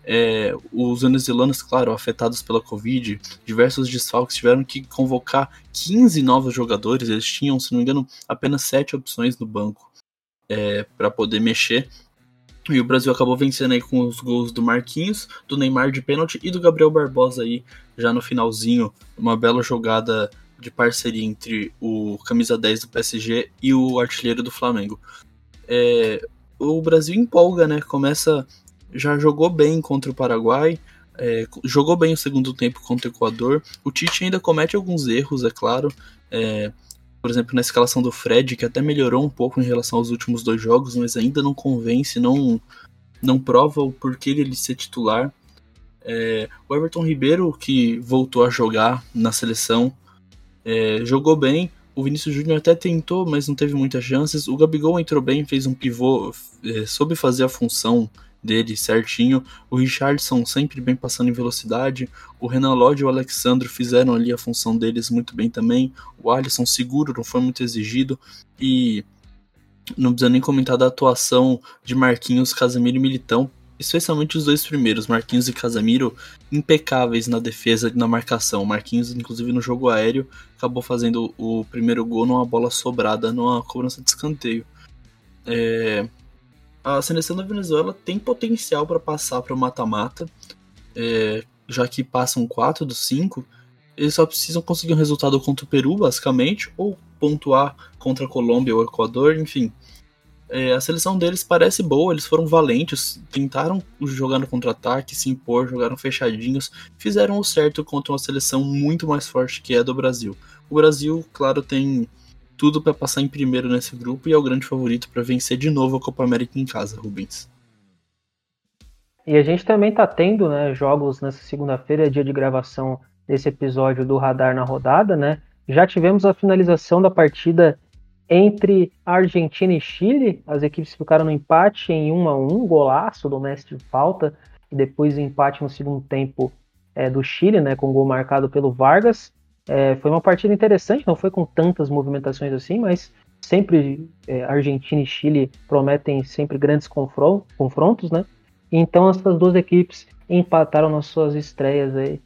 É, os venezuelanos, claro, afetados pela Covid, diversos desfalques tiveram que convocar 15 novos jogadores. Eles tinham, se não me engano, apenas 7 opções no banco é, para poder mexer. E o Brasil acabou vencendo aí com os gols do Marquinhos, do Neymar de pênalti e do Gabriel Barbosa aí já no finalzinho. Uma bela jogada de parceria entre o camisa 10 do PSG e o artilheiro do Flamengo. É, o Brasil empolga, né? Começa já jogou bem contra o Paraguai, é, jogou bem o segundo tempo contra o Equador. O Tite ainda comete alguns erros, é claro. É, por exemplo, na escalação do Fred, que até melhorou um pouco em relação aos últimos dois jogos, mas ainda não convence, não, não prova o porquê ele ser titular. É, o Everton Ribeiro, que voltou a jogar na seleção, é, jogou bem. O Vinícius Júnior até tentou, mas não teve muitas chances. O Gabigol entrou bem, fez um pivô, é, soube fazer a função dele certinho. O Richardson sempre bem passando em velocidade. O Renan Lodge e o Alexandre fizeram ali a função deles muito bem também. O Alisson seguro, não foi muito exigido. E não precisa nem comentar da atuação de Marquinhos, Casemiro e Militão. Especialmente os dois primeiros, Marquinhos e Casemiro, impecáveis na defesa e na marcação. Marquinhos, inclusive no jogo aéreo, acabou fazendo o primeiro gol numa bola sobrada, numa cobrança de escanteio. É, a seleção da Venezuela tem potencial para passar para o mata-mata, é, já que passam 4 dos 5. Eles só precisam conseguir um resultado contra o Peru, basicamente, ou pontuar contra a Colômbia ou Equador, enfim. É, a seleção deles parece boa, eles foram valentes, tentaram jogar no contra-ataque, se impor, jogaram fechadinhos, fizeram o certo contra uma seleção muito mais forte que é a do Brasil. O Brasil, claro, tem tudo para passar em primeiro nesse grupo e é o grande favorito para vencer de novo a Copa América em casa, Rubens.
E a gente também está tendo né, jogos nessa segunda-feira, dia de gravação desse episódio do Radar na Rodada, né? Já tivemos a finalização da partida entre Argentina e Chile. As equipes ficaram no empate em 1 a 1 golaço do mestre de falta, e depois empate no segundo tempo é, do Chile, né, com gol marcado pelo Vargas. É, foi uma partida interessante, não foi com tantas movimentações assim, mas sempre é, Argentina e Chile prometem sempre grandes confrontos, né? Então essas duas equipes empataram nas suas estreias aí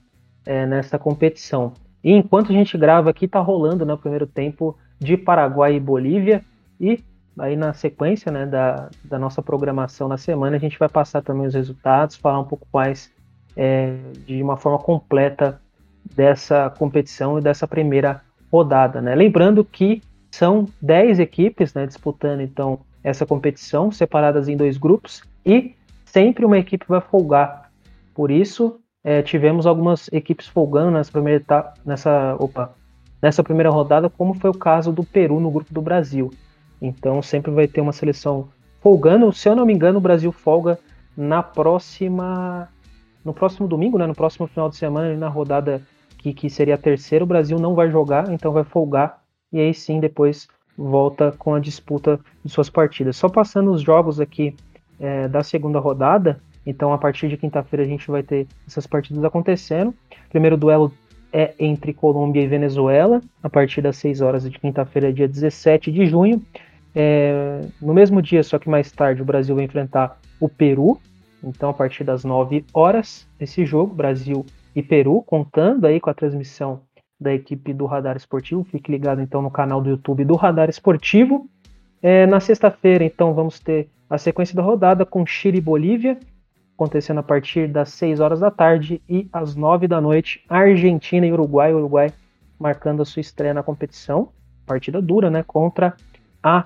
é, nessa competição. E enquanto a gente grava aqui, tá rolando né, o primeiro tempo de Paraguai e Bolívia. E aí na sequência né, da, da nossa programação na semana, a gente vai passar também os resultados, falar um pouco mais é, de uma forma completa dessa competição e dessa primeira rodada. Né? Lembrando que são 10 equipes né, disputando então essa competição, separadas em dois grupos, e sempre uma equipe vai folgar. Por isso, é, tivemos algumas equipes folgando nessa primeira, nessa, opa, nessa primeira rodada, como foi o caso do Peru no grupo do Brasil. Então sempre vai ter uma seleção folgando. Se eu não me engano, o Brasil folga na próxima no próximo domingo, né, no próximo final de semana, na rodada que, que seria a terceira, o Brasil não vai jogar, então vai folgar, e aí sim depois volta com a disputa de suas partidas. Só passando os jogos aqui é, da segunda rodada, então a partir de quinta-feira a gente vai ter essas partidas acontecendo. primeiro duelo é entre Colômbia e Venezuela, a partir das 6 horas de quinta-feira, dia 17 de junho. É, no mesmo dia, só que mais tarde, o Brasil vai enfrentar o Peru, então, a partir das 9 horas, esse jogo, Brasil e Peru, contando aí com a transmissão da equipe do Radar Esportivo. Fique ligado então no canal do YouTube do Radar Esportivo. É, na sexta-feira, então, vamos ter a sequência da rodada com Chile e Bolívia, acontecendo a partir das 6 horas da tarde e às 9 da noite, Argentina e Uruguai. Uruguai marcando a sua estreia na competição. Partida dura, né? Contra a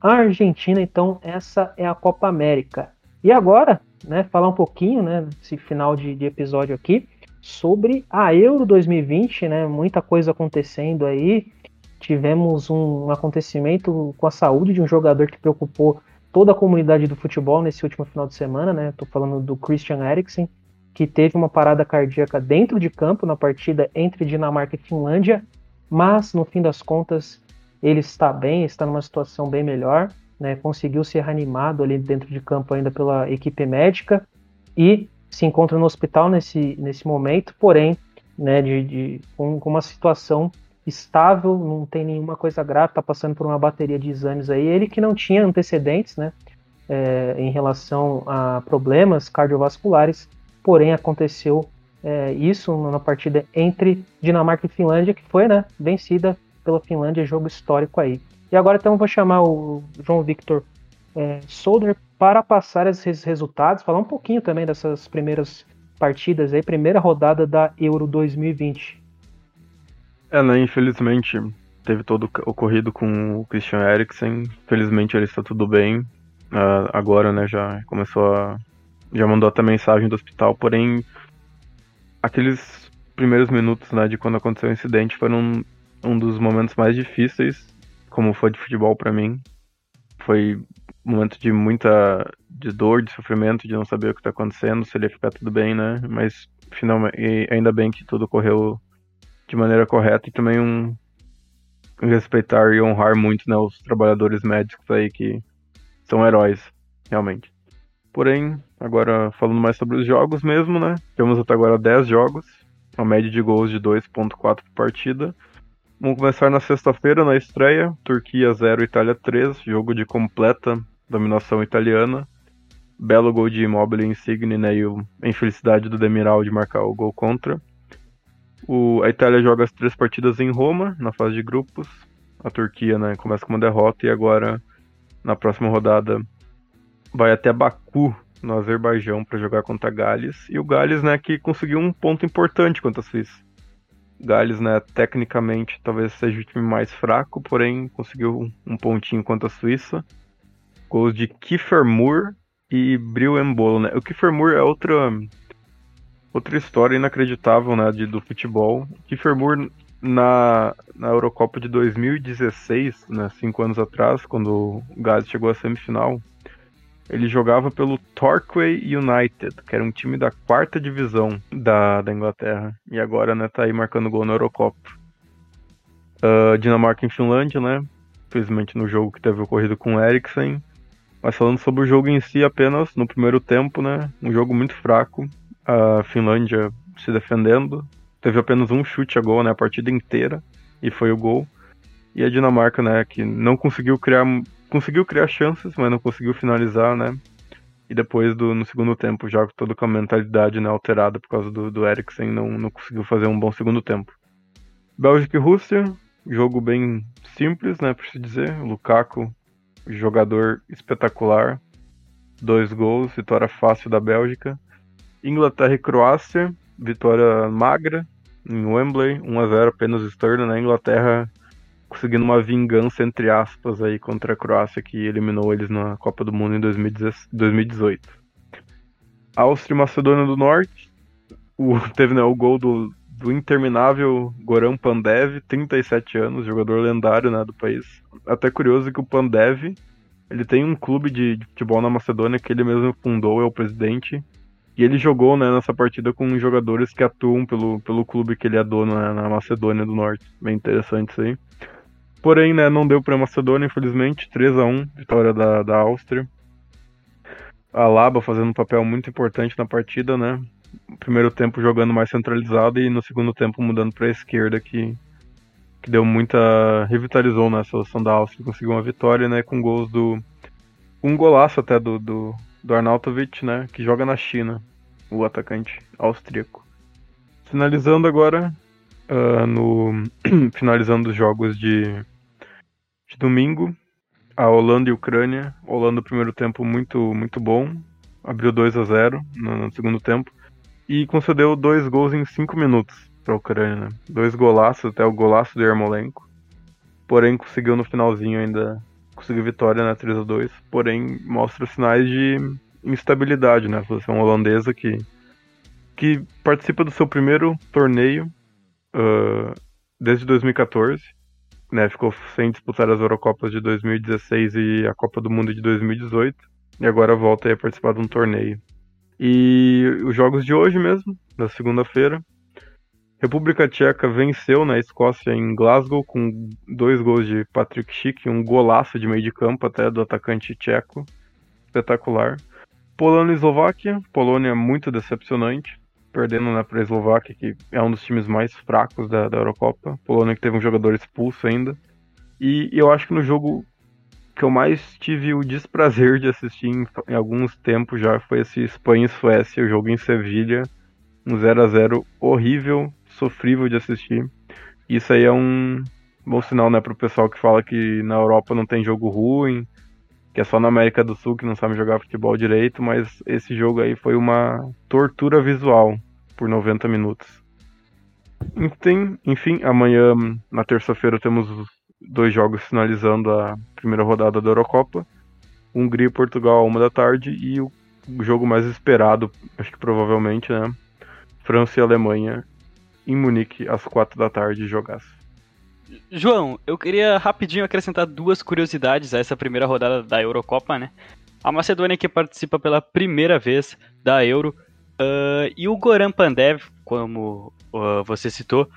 Argentina. Então, essa é a Copa América. E agora, né, falar um pouquinho, né, nesse final de, de episódio aqui, sobre a Euro 2020, né, muita coisa acontecendo aí. tivemos um acontecimento com a saúde de um jogador que preocupou toda a comunidade do futebol nesse último final de semana, né? Estou falando do Christian Eriksen, que teve uma parada cardíaca dentro de campo na partida entre Dinamarca e Finlândia, mas no fim das contas ele está bem, está numa situação bem melhor, né? Conseguiu ser reanimado ali dentro de campo ainda pela equipe médica e se encontra no hospital nesse, nesse momento, porém, né, de, de com, com uma situação estável, não tem nenhuma coisa grave, está passando por uma bateria de exames aí. Ele que não tinha antecedentes, né, é, em relação a problemas cardiovasculares, porém aconteceu é, isso na partida entre Dinamarca e Finlândia, que foi, né, vencida pela Finlândia, jogo histórico aí. E agora então eu vou chamar o João Victor é, Solder para passar esses resultados, falar um pouquinho também dessas primeiras partidas aí, primeira rodada da Euro 2020.
É, né? Infelizmente teve todo ocorrido com o Christian Eriksen. Felizmente ele está tudo bem. Uh, agora, né? Já começou a. Já mandou até mensagem do hospital, porém. Aqueles primeiros minutos, né, de quando aconteceu o incidente foram um dos momentos mais difíceis, como foi de futebol para mim. Foi um momento de muita de dor, de sofrimento, de não saber o que tá acontecendo, se ele ia ficar tudo bem, né? Mas finalmente, ainda bem que tudo correu de maneira correta e também um respeitar e honrar muito né, os trabalhadores médicos aí que são heróis, realmente. Porém, agora falando mais sobre os jogos mesmo, né? Temos até agora 10 jogos, uma média de gols de 2.4 por partida. Vamos começar na sexta-feira, na estreia, Turquia 0, Itália 3, jogo de completa dominação italiana. Belo gol de Immobile Insigne, né, e a infelicidade do Demiral de marcar o gol contra. O, a Itália joga as três partidas em Roma, na fase de grupos. A Turquia né, começa com uma derrota e agora, na próxima rodada, vai até Baku, no Azerbaijão, para jogar contra Gales. E o Gales, né, que conseguiu um ponto importante contra a Suíça. Gales, né, tecnicamente talvez seja o time mais fraco, porém conseguiu um pontinho contra a Suíça. Gols de Kiefer Moore e Bril Embolo, né? O Kiefer Moore é outra outra história inacreditável, né, de, do futebol. Kiefer Moore na, na Eurocopa de 2016, né, cinco anos atrás, quando o Gales chegou à semifinal, ele jogava pelo Torquay United, que era um time da quarta divisão da, da Inglaterra. E agora, né, tá aí marcando gol na Eurocopa. Uh, Dinamarca e Finlândia, né? Infelizmente no jogo que teve ocorrido com o Eriksen. Mas falando sobre o jogo em si apenas, no primeiro tempo, né? Um jogo muito fraco a Finlândia se defendendo. Teve apenas um chute a gol, né, a partida inteira, e foi o gol. E a Dinamarca, né, que não conseguiu criar, conseguiu criar chances, mas não conseguiu finalizar, né? E depois do no segundo tempo, já toda com a mentalidade né, alterada por causa do, do Eriksen, não, não conseguiu fazer um bom segundo tempo. Bélgica e Rússia, jogo bem simples, né, por se dizer. Lukaku, jogador espetacular, dois gols, vitória fácil da Bélgica. Inglaterra e Croácia, vitória magra em Wembley, 1 a 0 apenas Sterling, né? Inglaterra conseguindo uma vingança entre aspas aí contra a Croácia que eliminou eles na Copa do Mundo em 2018. Áustria e Macedônia do Norte, o, teve né, o gol do, do interminável Goran Pandev, 37 anos, jogador lendário né, do país. Até curioso que o Pandev ele tem um clube de futebol na Macedônia que ele mesmo fundou, é o presidente, e ele jogou né, nessa partida com jogadores que atuam pelo, pelo clube que ele é dono né, na Macedônia do Norte. Bem interessante isso aí. Porém, né, não deu para a Macedônia, infelizmente. 3 a 1 vitória da, da Áustria. A Laba fazendo um papel muito importante na partida, né? Primeiro tempo jogando mais centralizado e no segundo tempo mudando para a esquerda, que, que deu muita. revitalizou né, a solução da Áustria. Conseguiu uma vitória, né? Com gols do. Um golaço até do, do, do Arnautovic, né? Que joga na China o atacante austríaco. Finalizando agora uh, no finalizando os jogos de, de domingo, a Holanda e a Ucrânia. Holanda primeiro tempo muito muito bom, abriu 2 a 0 no, no segundo tempo e concedeu dois gols em cinco minutos para a Ucrânia. Né? Dois golaços, até o golaço do Yarmolenko. Porém conseguiu no finalzinho ainda conseguir vitória na 3 a 2 porém mostra sinais de instabilidade, né? A seleção holandesa que, que participa do seu primeiro torneio uh, desde 2014. né, ficou sem disputar as Eurocopas de 2016 e a Copa do Mundo de 2018, e agora volta a participar de um torneio. E os jogos de hoje mesmo, da segunda-feira, República Tcheca venceu na Escócia em Glasgow com dois gols de Patrick Schick, um golaço de meio de campo até do atacante tcheco, espetacular. Polônia e Eslováquia, Polônia muito decepcionante, perdendo né, para a Eslováquia, que é um dos times mais fracos da, da Eurocopa. Polônia que teve um jogador expulso ainda. E, e eu acho que no jogo que eu mais tive o desprazer de assistir em, em alguns tempos já foi esse Espanha e Suécia, o jogo em Sevilha, um 0 a 0 horrível, sofrível de assistir. Isso aí é um bom sinal, né, pro pessoal que fala que na Europa não tem jogo ruim, que é só na América do Sul que não sabe jogar futebol direito, mas esse jogo aí foi uma tortura visual por 90 minutos. Enfim, enfim amanhã, na terça-feira, temos dois jogos finalizando a primeira rodada da Eurocopa. Hungria e Portugal, uma da tarde, e o jogo mais esperado, acho que provavelmente, né? França e Alemanha em Munique às quatro da tarde jogasse.
João, eu queria rapidinho acrescentar duas curiosidades a essa primeira rodada da Eurocopa, né? A Macedônia que participa pela primeira vez da Euro uh, e o Goran Pandev, como uh, você citou,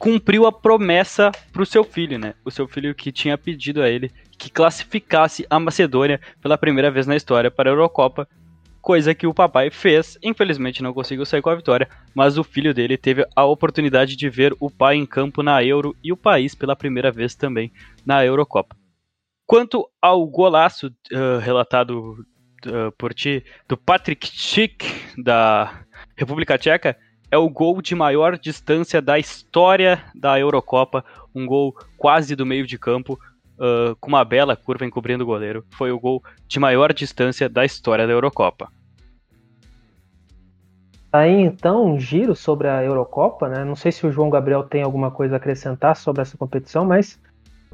cumpriu a promessa para o seu filho, né? O seu filho que tinha pedido a ele que classificasse a Macedônia pela primeira vez na história para a Eurocopa coisa que o papai fez. Infelizmente não conseguiu sair com a vitória, mas o filho dele teve a oportunidade de ver o pai em campo na Euro e o país pela primeira vez também na Eurocopa. Quanto ao golaço uh, relatado uh, por ti do Patrick Schick da República Tcheca, é o gol de maior distância da história da Eurocopa, um gol quase do meio de campo, uh, com uma bela curva encobrindo o goleiro. Foi o gol de maior distância da história da Eurocopa.
Aí então um giro sobre a Eurocopa, né? Não sei se o João Gabriel tem alguma coisa a acrescentar sobre essa competição, mas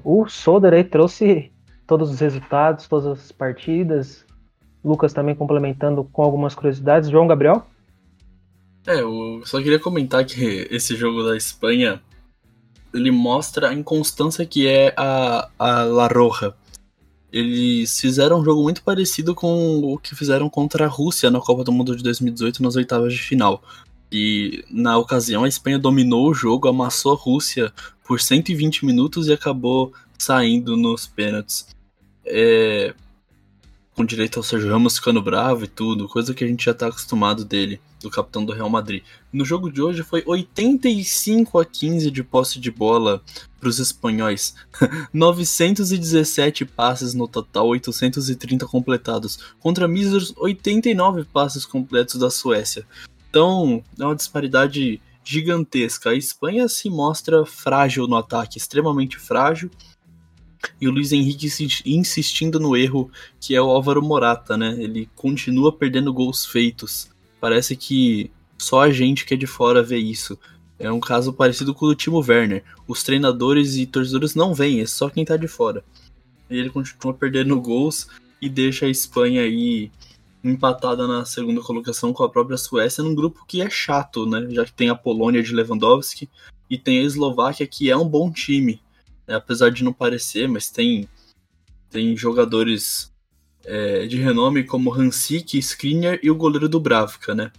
o Soder aí trouxe todos os resultados, todas as partidas. Lucas também complementando com algumas curiosidades. João Gabriel?
É, eu só queria comentar que esse jogo da Espanha ele mostra a inconstância que é a, a La Roja. Eles fizeram um jogo muito parecido com o que fizeram contra a Rússia na Copa do Mundo de 2018 nas oitavas de final. E na ocasião a Espanha dominou o jogo, amassou a Rússia por 120 minutos e acabou saindo nos pênaltis. É, com direito ao Sérgio Ramos ficando bravo e tudo, coisa que a gente já tá acostumado dele do capitão do Real Madrid. No jogo de hoje foi 85 a 15 de posse de bola para os espanhóis. 917 passes no total, 830 completados, contra míseros 89 passes completos da Suécia. Então, é uma disparidade gigantesca. A Espanha se mostra frágil no ataque, extremamente frágil. E o Luiz Henrique insistindo no erro que é o Álvaro Morata, né? Ele continua perdendo gols feitos. Parece que só a gente que é de fora vê isso. É um caso parecido com o do Timo Werner. Os treinadores e torcedores não veem, é só quem tá de fora. E ele continua perdendo gols e deixa a Espanha aí empatada na segunda colocação com a própria Suécia num grupo que é chato, né? Já que tem a Polônia de Lewandowski e tem a Eslováquia que é um bom time, né? apesar de não parecer, mas tem tem jogadores é, de renome como Hansik, Skriniar e o goleiro do Bravka, né?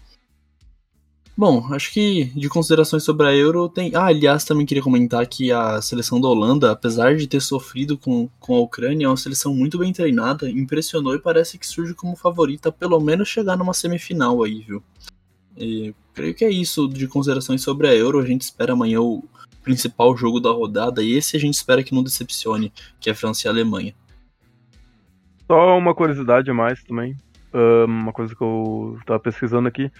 Bom, acho que de considerações sobre a Euro tem. Ah, aliás, também queria comentar que a seleção da Holanda, apesar de ter sofrido com, com a Ucrânia, é uma seleção muito bem treinada, impressionou e parece que surge como favorita, pelo menos chegar numa semifinal aí, viu? E creio que é isso de considerações sobre a Euro. A gente espera amanhã o principal jogo da rodada e esse a gente espera que não decepcione, que é França e Alemanha.
Só uma curiosidade a mais também. uma coisa que eu tava pesquisando aqui.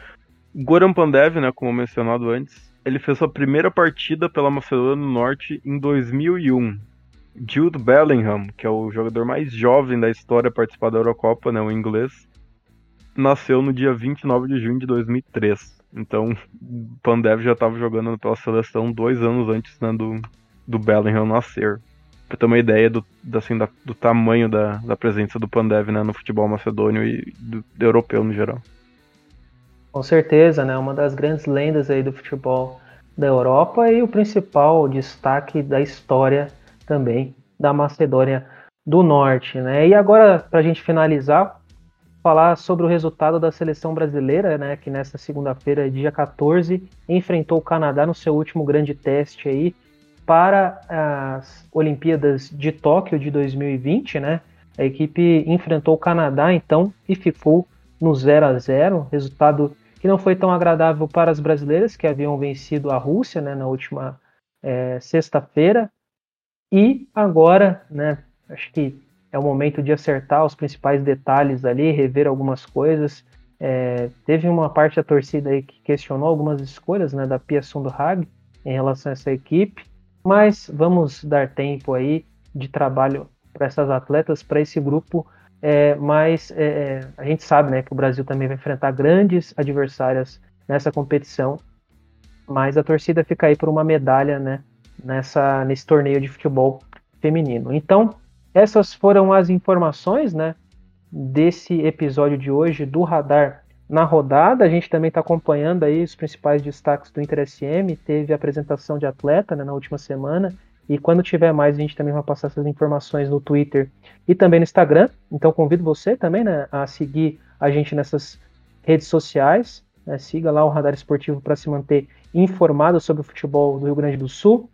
Goran Pandev, né, como mencionado antes, ele fez sua primeira partida pela Macedônia do Norte em 2001. Jude Bellingham, que é o jogador mais jovem da história a participar da Eurocopa, né, o inglês, nasceu no dia 29 de junho de 2003. Então, Pandev já estava jogando pela seleção dois anos antes né, do, do Bellingham nascer pra ter uma ideia do, assim, da, do tamanho da, da presença do Pandev né, no futebol macedônio e do, do, europeu no geral.
Com certeza, né? Uma das grandes lendas aí do futebol da Europa e o principal destaque da história também da Macedônia do Norte. Né? E agora, para a gente finalizar, falar sobre o resultado da seleção brasileira, né, que nesta segunda-feira, dia 14, enfrentou o Canadá no seu último grande teste aí para as Olimpíadas de Tóquio de 2020, né? A equipe enfrentou o Canadá então e ficou no 0 a 0, resultado que não foi tão agradável para as brasileiras que haviam vencido a Rússia, né, na última é, sexta-feira. E agora, né, acho que é o momento de acertar os principais detalhes ali, rever algumas coisas. É, teve uma parte da torcida aí que questionou algumas escolhas né, da Pia Sundhag em relação a essa equipe, mas vamos dar tempo aí de trabalho para essas atletas, para esse grupo. É, mas é, é, a gente sabe né, que o Brasil também vai enfrentar grandes adversárias nessa competição, mas a torcida fica aí por uma medalha né, nessa, nesse torneio de futebol feminino. Então, essas foram as informações, né, desse episódio de hoje do Radar na rodada. A gente também está acompanhando aí os principais destaques do Inter SM. Teve a apresentação de atleta né, na última semana. E quando tiver mais, a gente também vai passar essas informações no Twitter e também no Instagram. Então convido você também né, a seguir a gente nessas redes sociais. Né, siga lá o Radar Esportivo para se manter informado sobre o futebol do Rio Grande do Sul,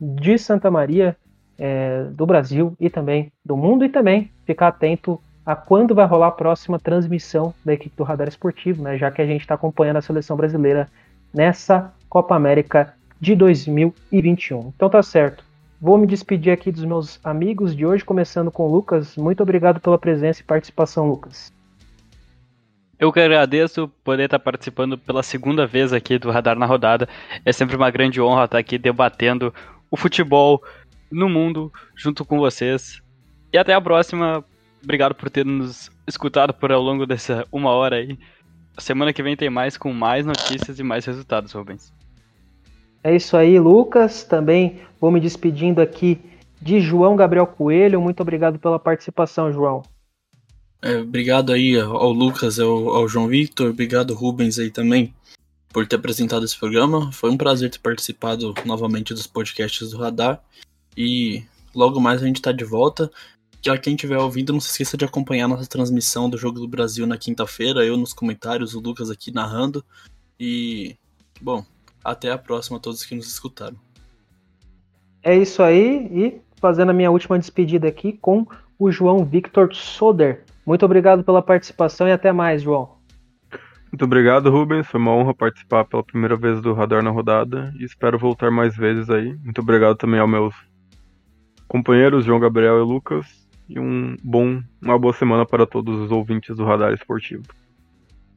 de Santa Maria é, do Brasil e também do mundo, e também ficar atento a quando vai rolar a próxima transmissão da equipe do Radar Esportivo, né, já que a gente está acompanhando a seleção brasileira nessa Copa América de 2021. Então tá certo. Vou me despedir aqui dos meus amigos de hoje, começando com o Lucas. Muito obrigado pela presença e participação, Lucas.
Eu que agradeço poder estar participando pela segunda vez aqui do Radar na Rodada. É sempre uma grande honra estar aqui debatendo o futebol no mundo junto com vocês. E até a próxima. Obrigado por ter nos escutado por ao longo dessa uma hora aí. Semana que vem tem mais com mais notícias e mais resultados, Rubens.
É isso aí, Lucas. Também vou me despedindo aqui de João Gabriel Coelho. Muito obrigado pela participação, João.
É, obrigado aí ao Lucas, ao, ao João Victor, obrigado Rubens aí também por ter apresentado esse programa. Foi um prazer ter participado novamente dos podcasts do Radar. E logo mais a gente tá de volta. Já quem estiver ouvindo, não se esqueça de acompanhar nossa transmissão do Jogo do Brasil na quinta-feira. Eu nos comentários, o Lucas aqui narrando. E, bom, até a próxima a todos que nos escutaram.
É isso aí. E fazendo a minha última despedida aqui com o João Victor Soder. Muito obrigado pela participação e até mais, João.
Muito obrigado, Rubens. Foi uma honra participar pela primeira vez do Radar na Rodada e espero voltar mais vezes aí. Muito obrigado também aos meus companheiros João Gabriel e Lucas e um bom, uma boa semana para todos os ouvintes do Radar Esportivo.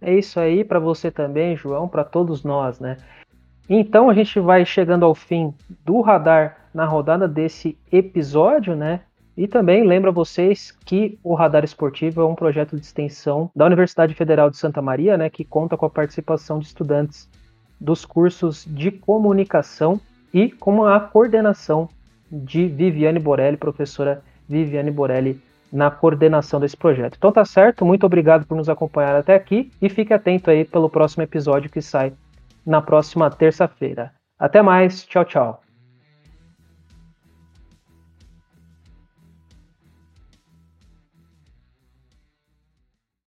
É isso aí para você também, João, para todos nós, né? Então a gente vai chegando ao fim do Radar na rodada desse episódio, né? E também lembra vocês que o Radar Esportivo é um projeto de extensão da Universidade Federal de Santa Maria, né, que conta com a participação de estudantes dos cursos de comunicação e com a coordenação de Viviane Borelli, professora Viviane Borelli, na coordenação desse projeto. Então tá certo, muito obrigado por nos acompanhar até aqui e fique atento aí pelo próximo episódio que sai na próxima terça-feira. Até mais, tchau, tchau.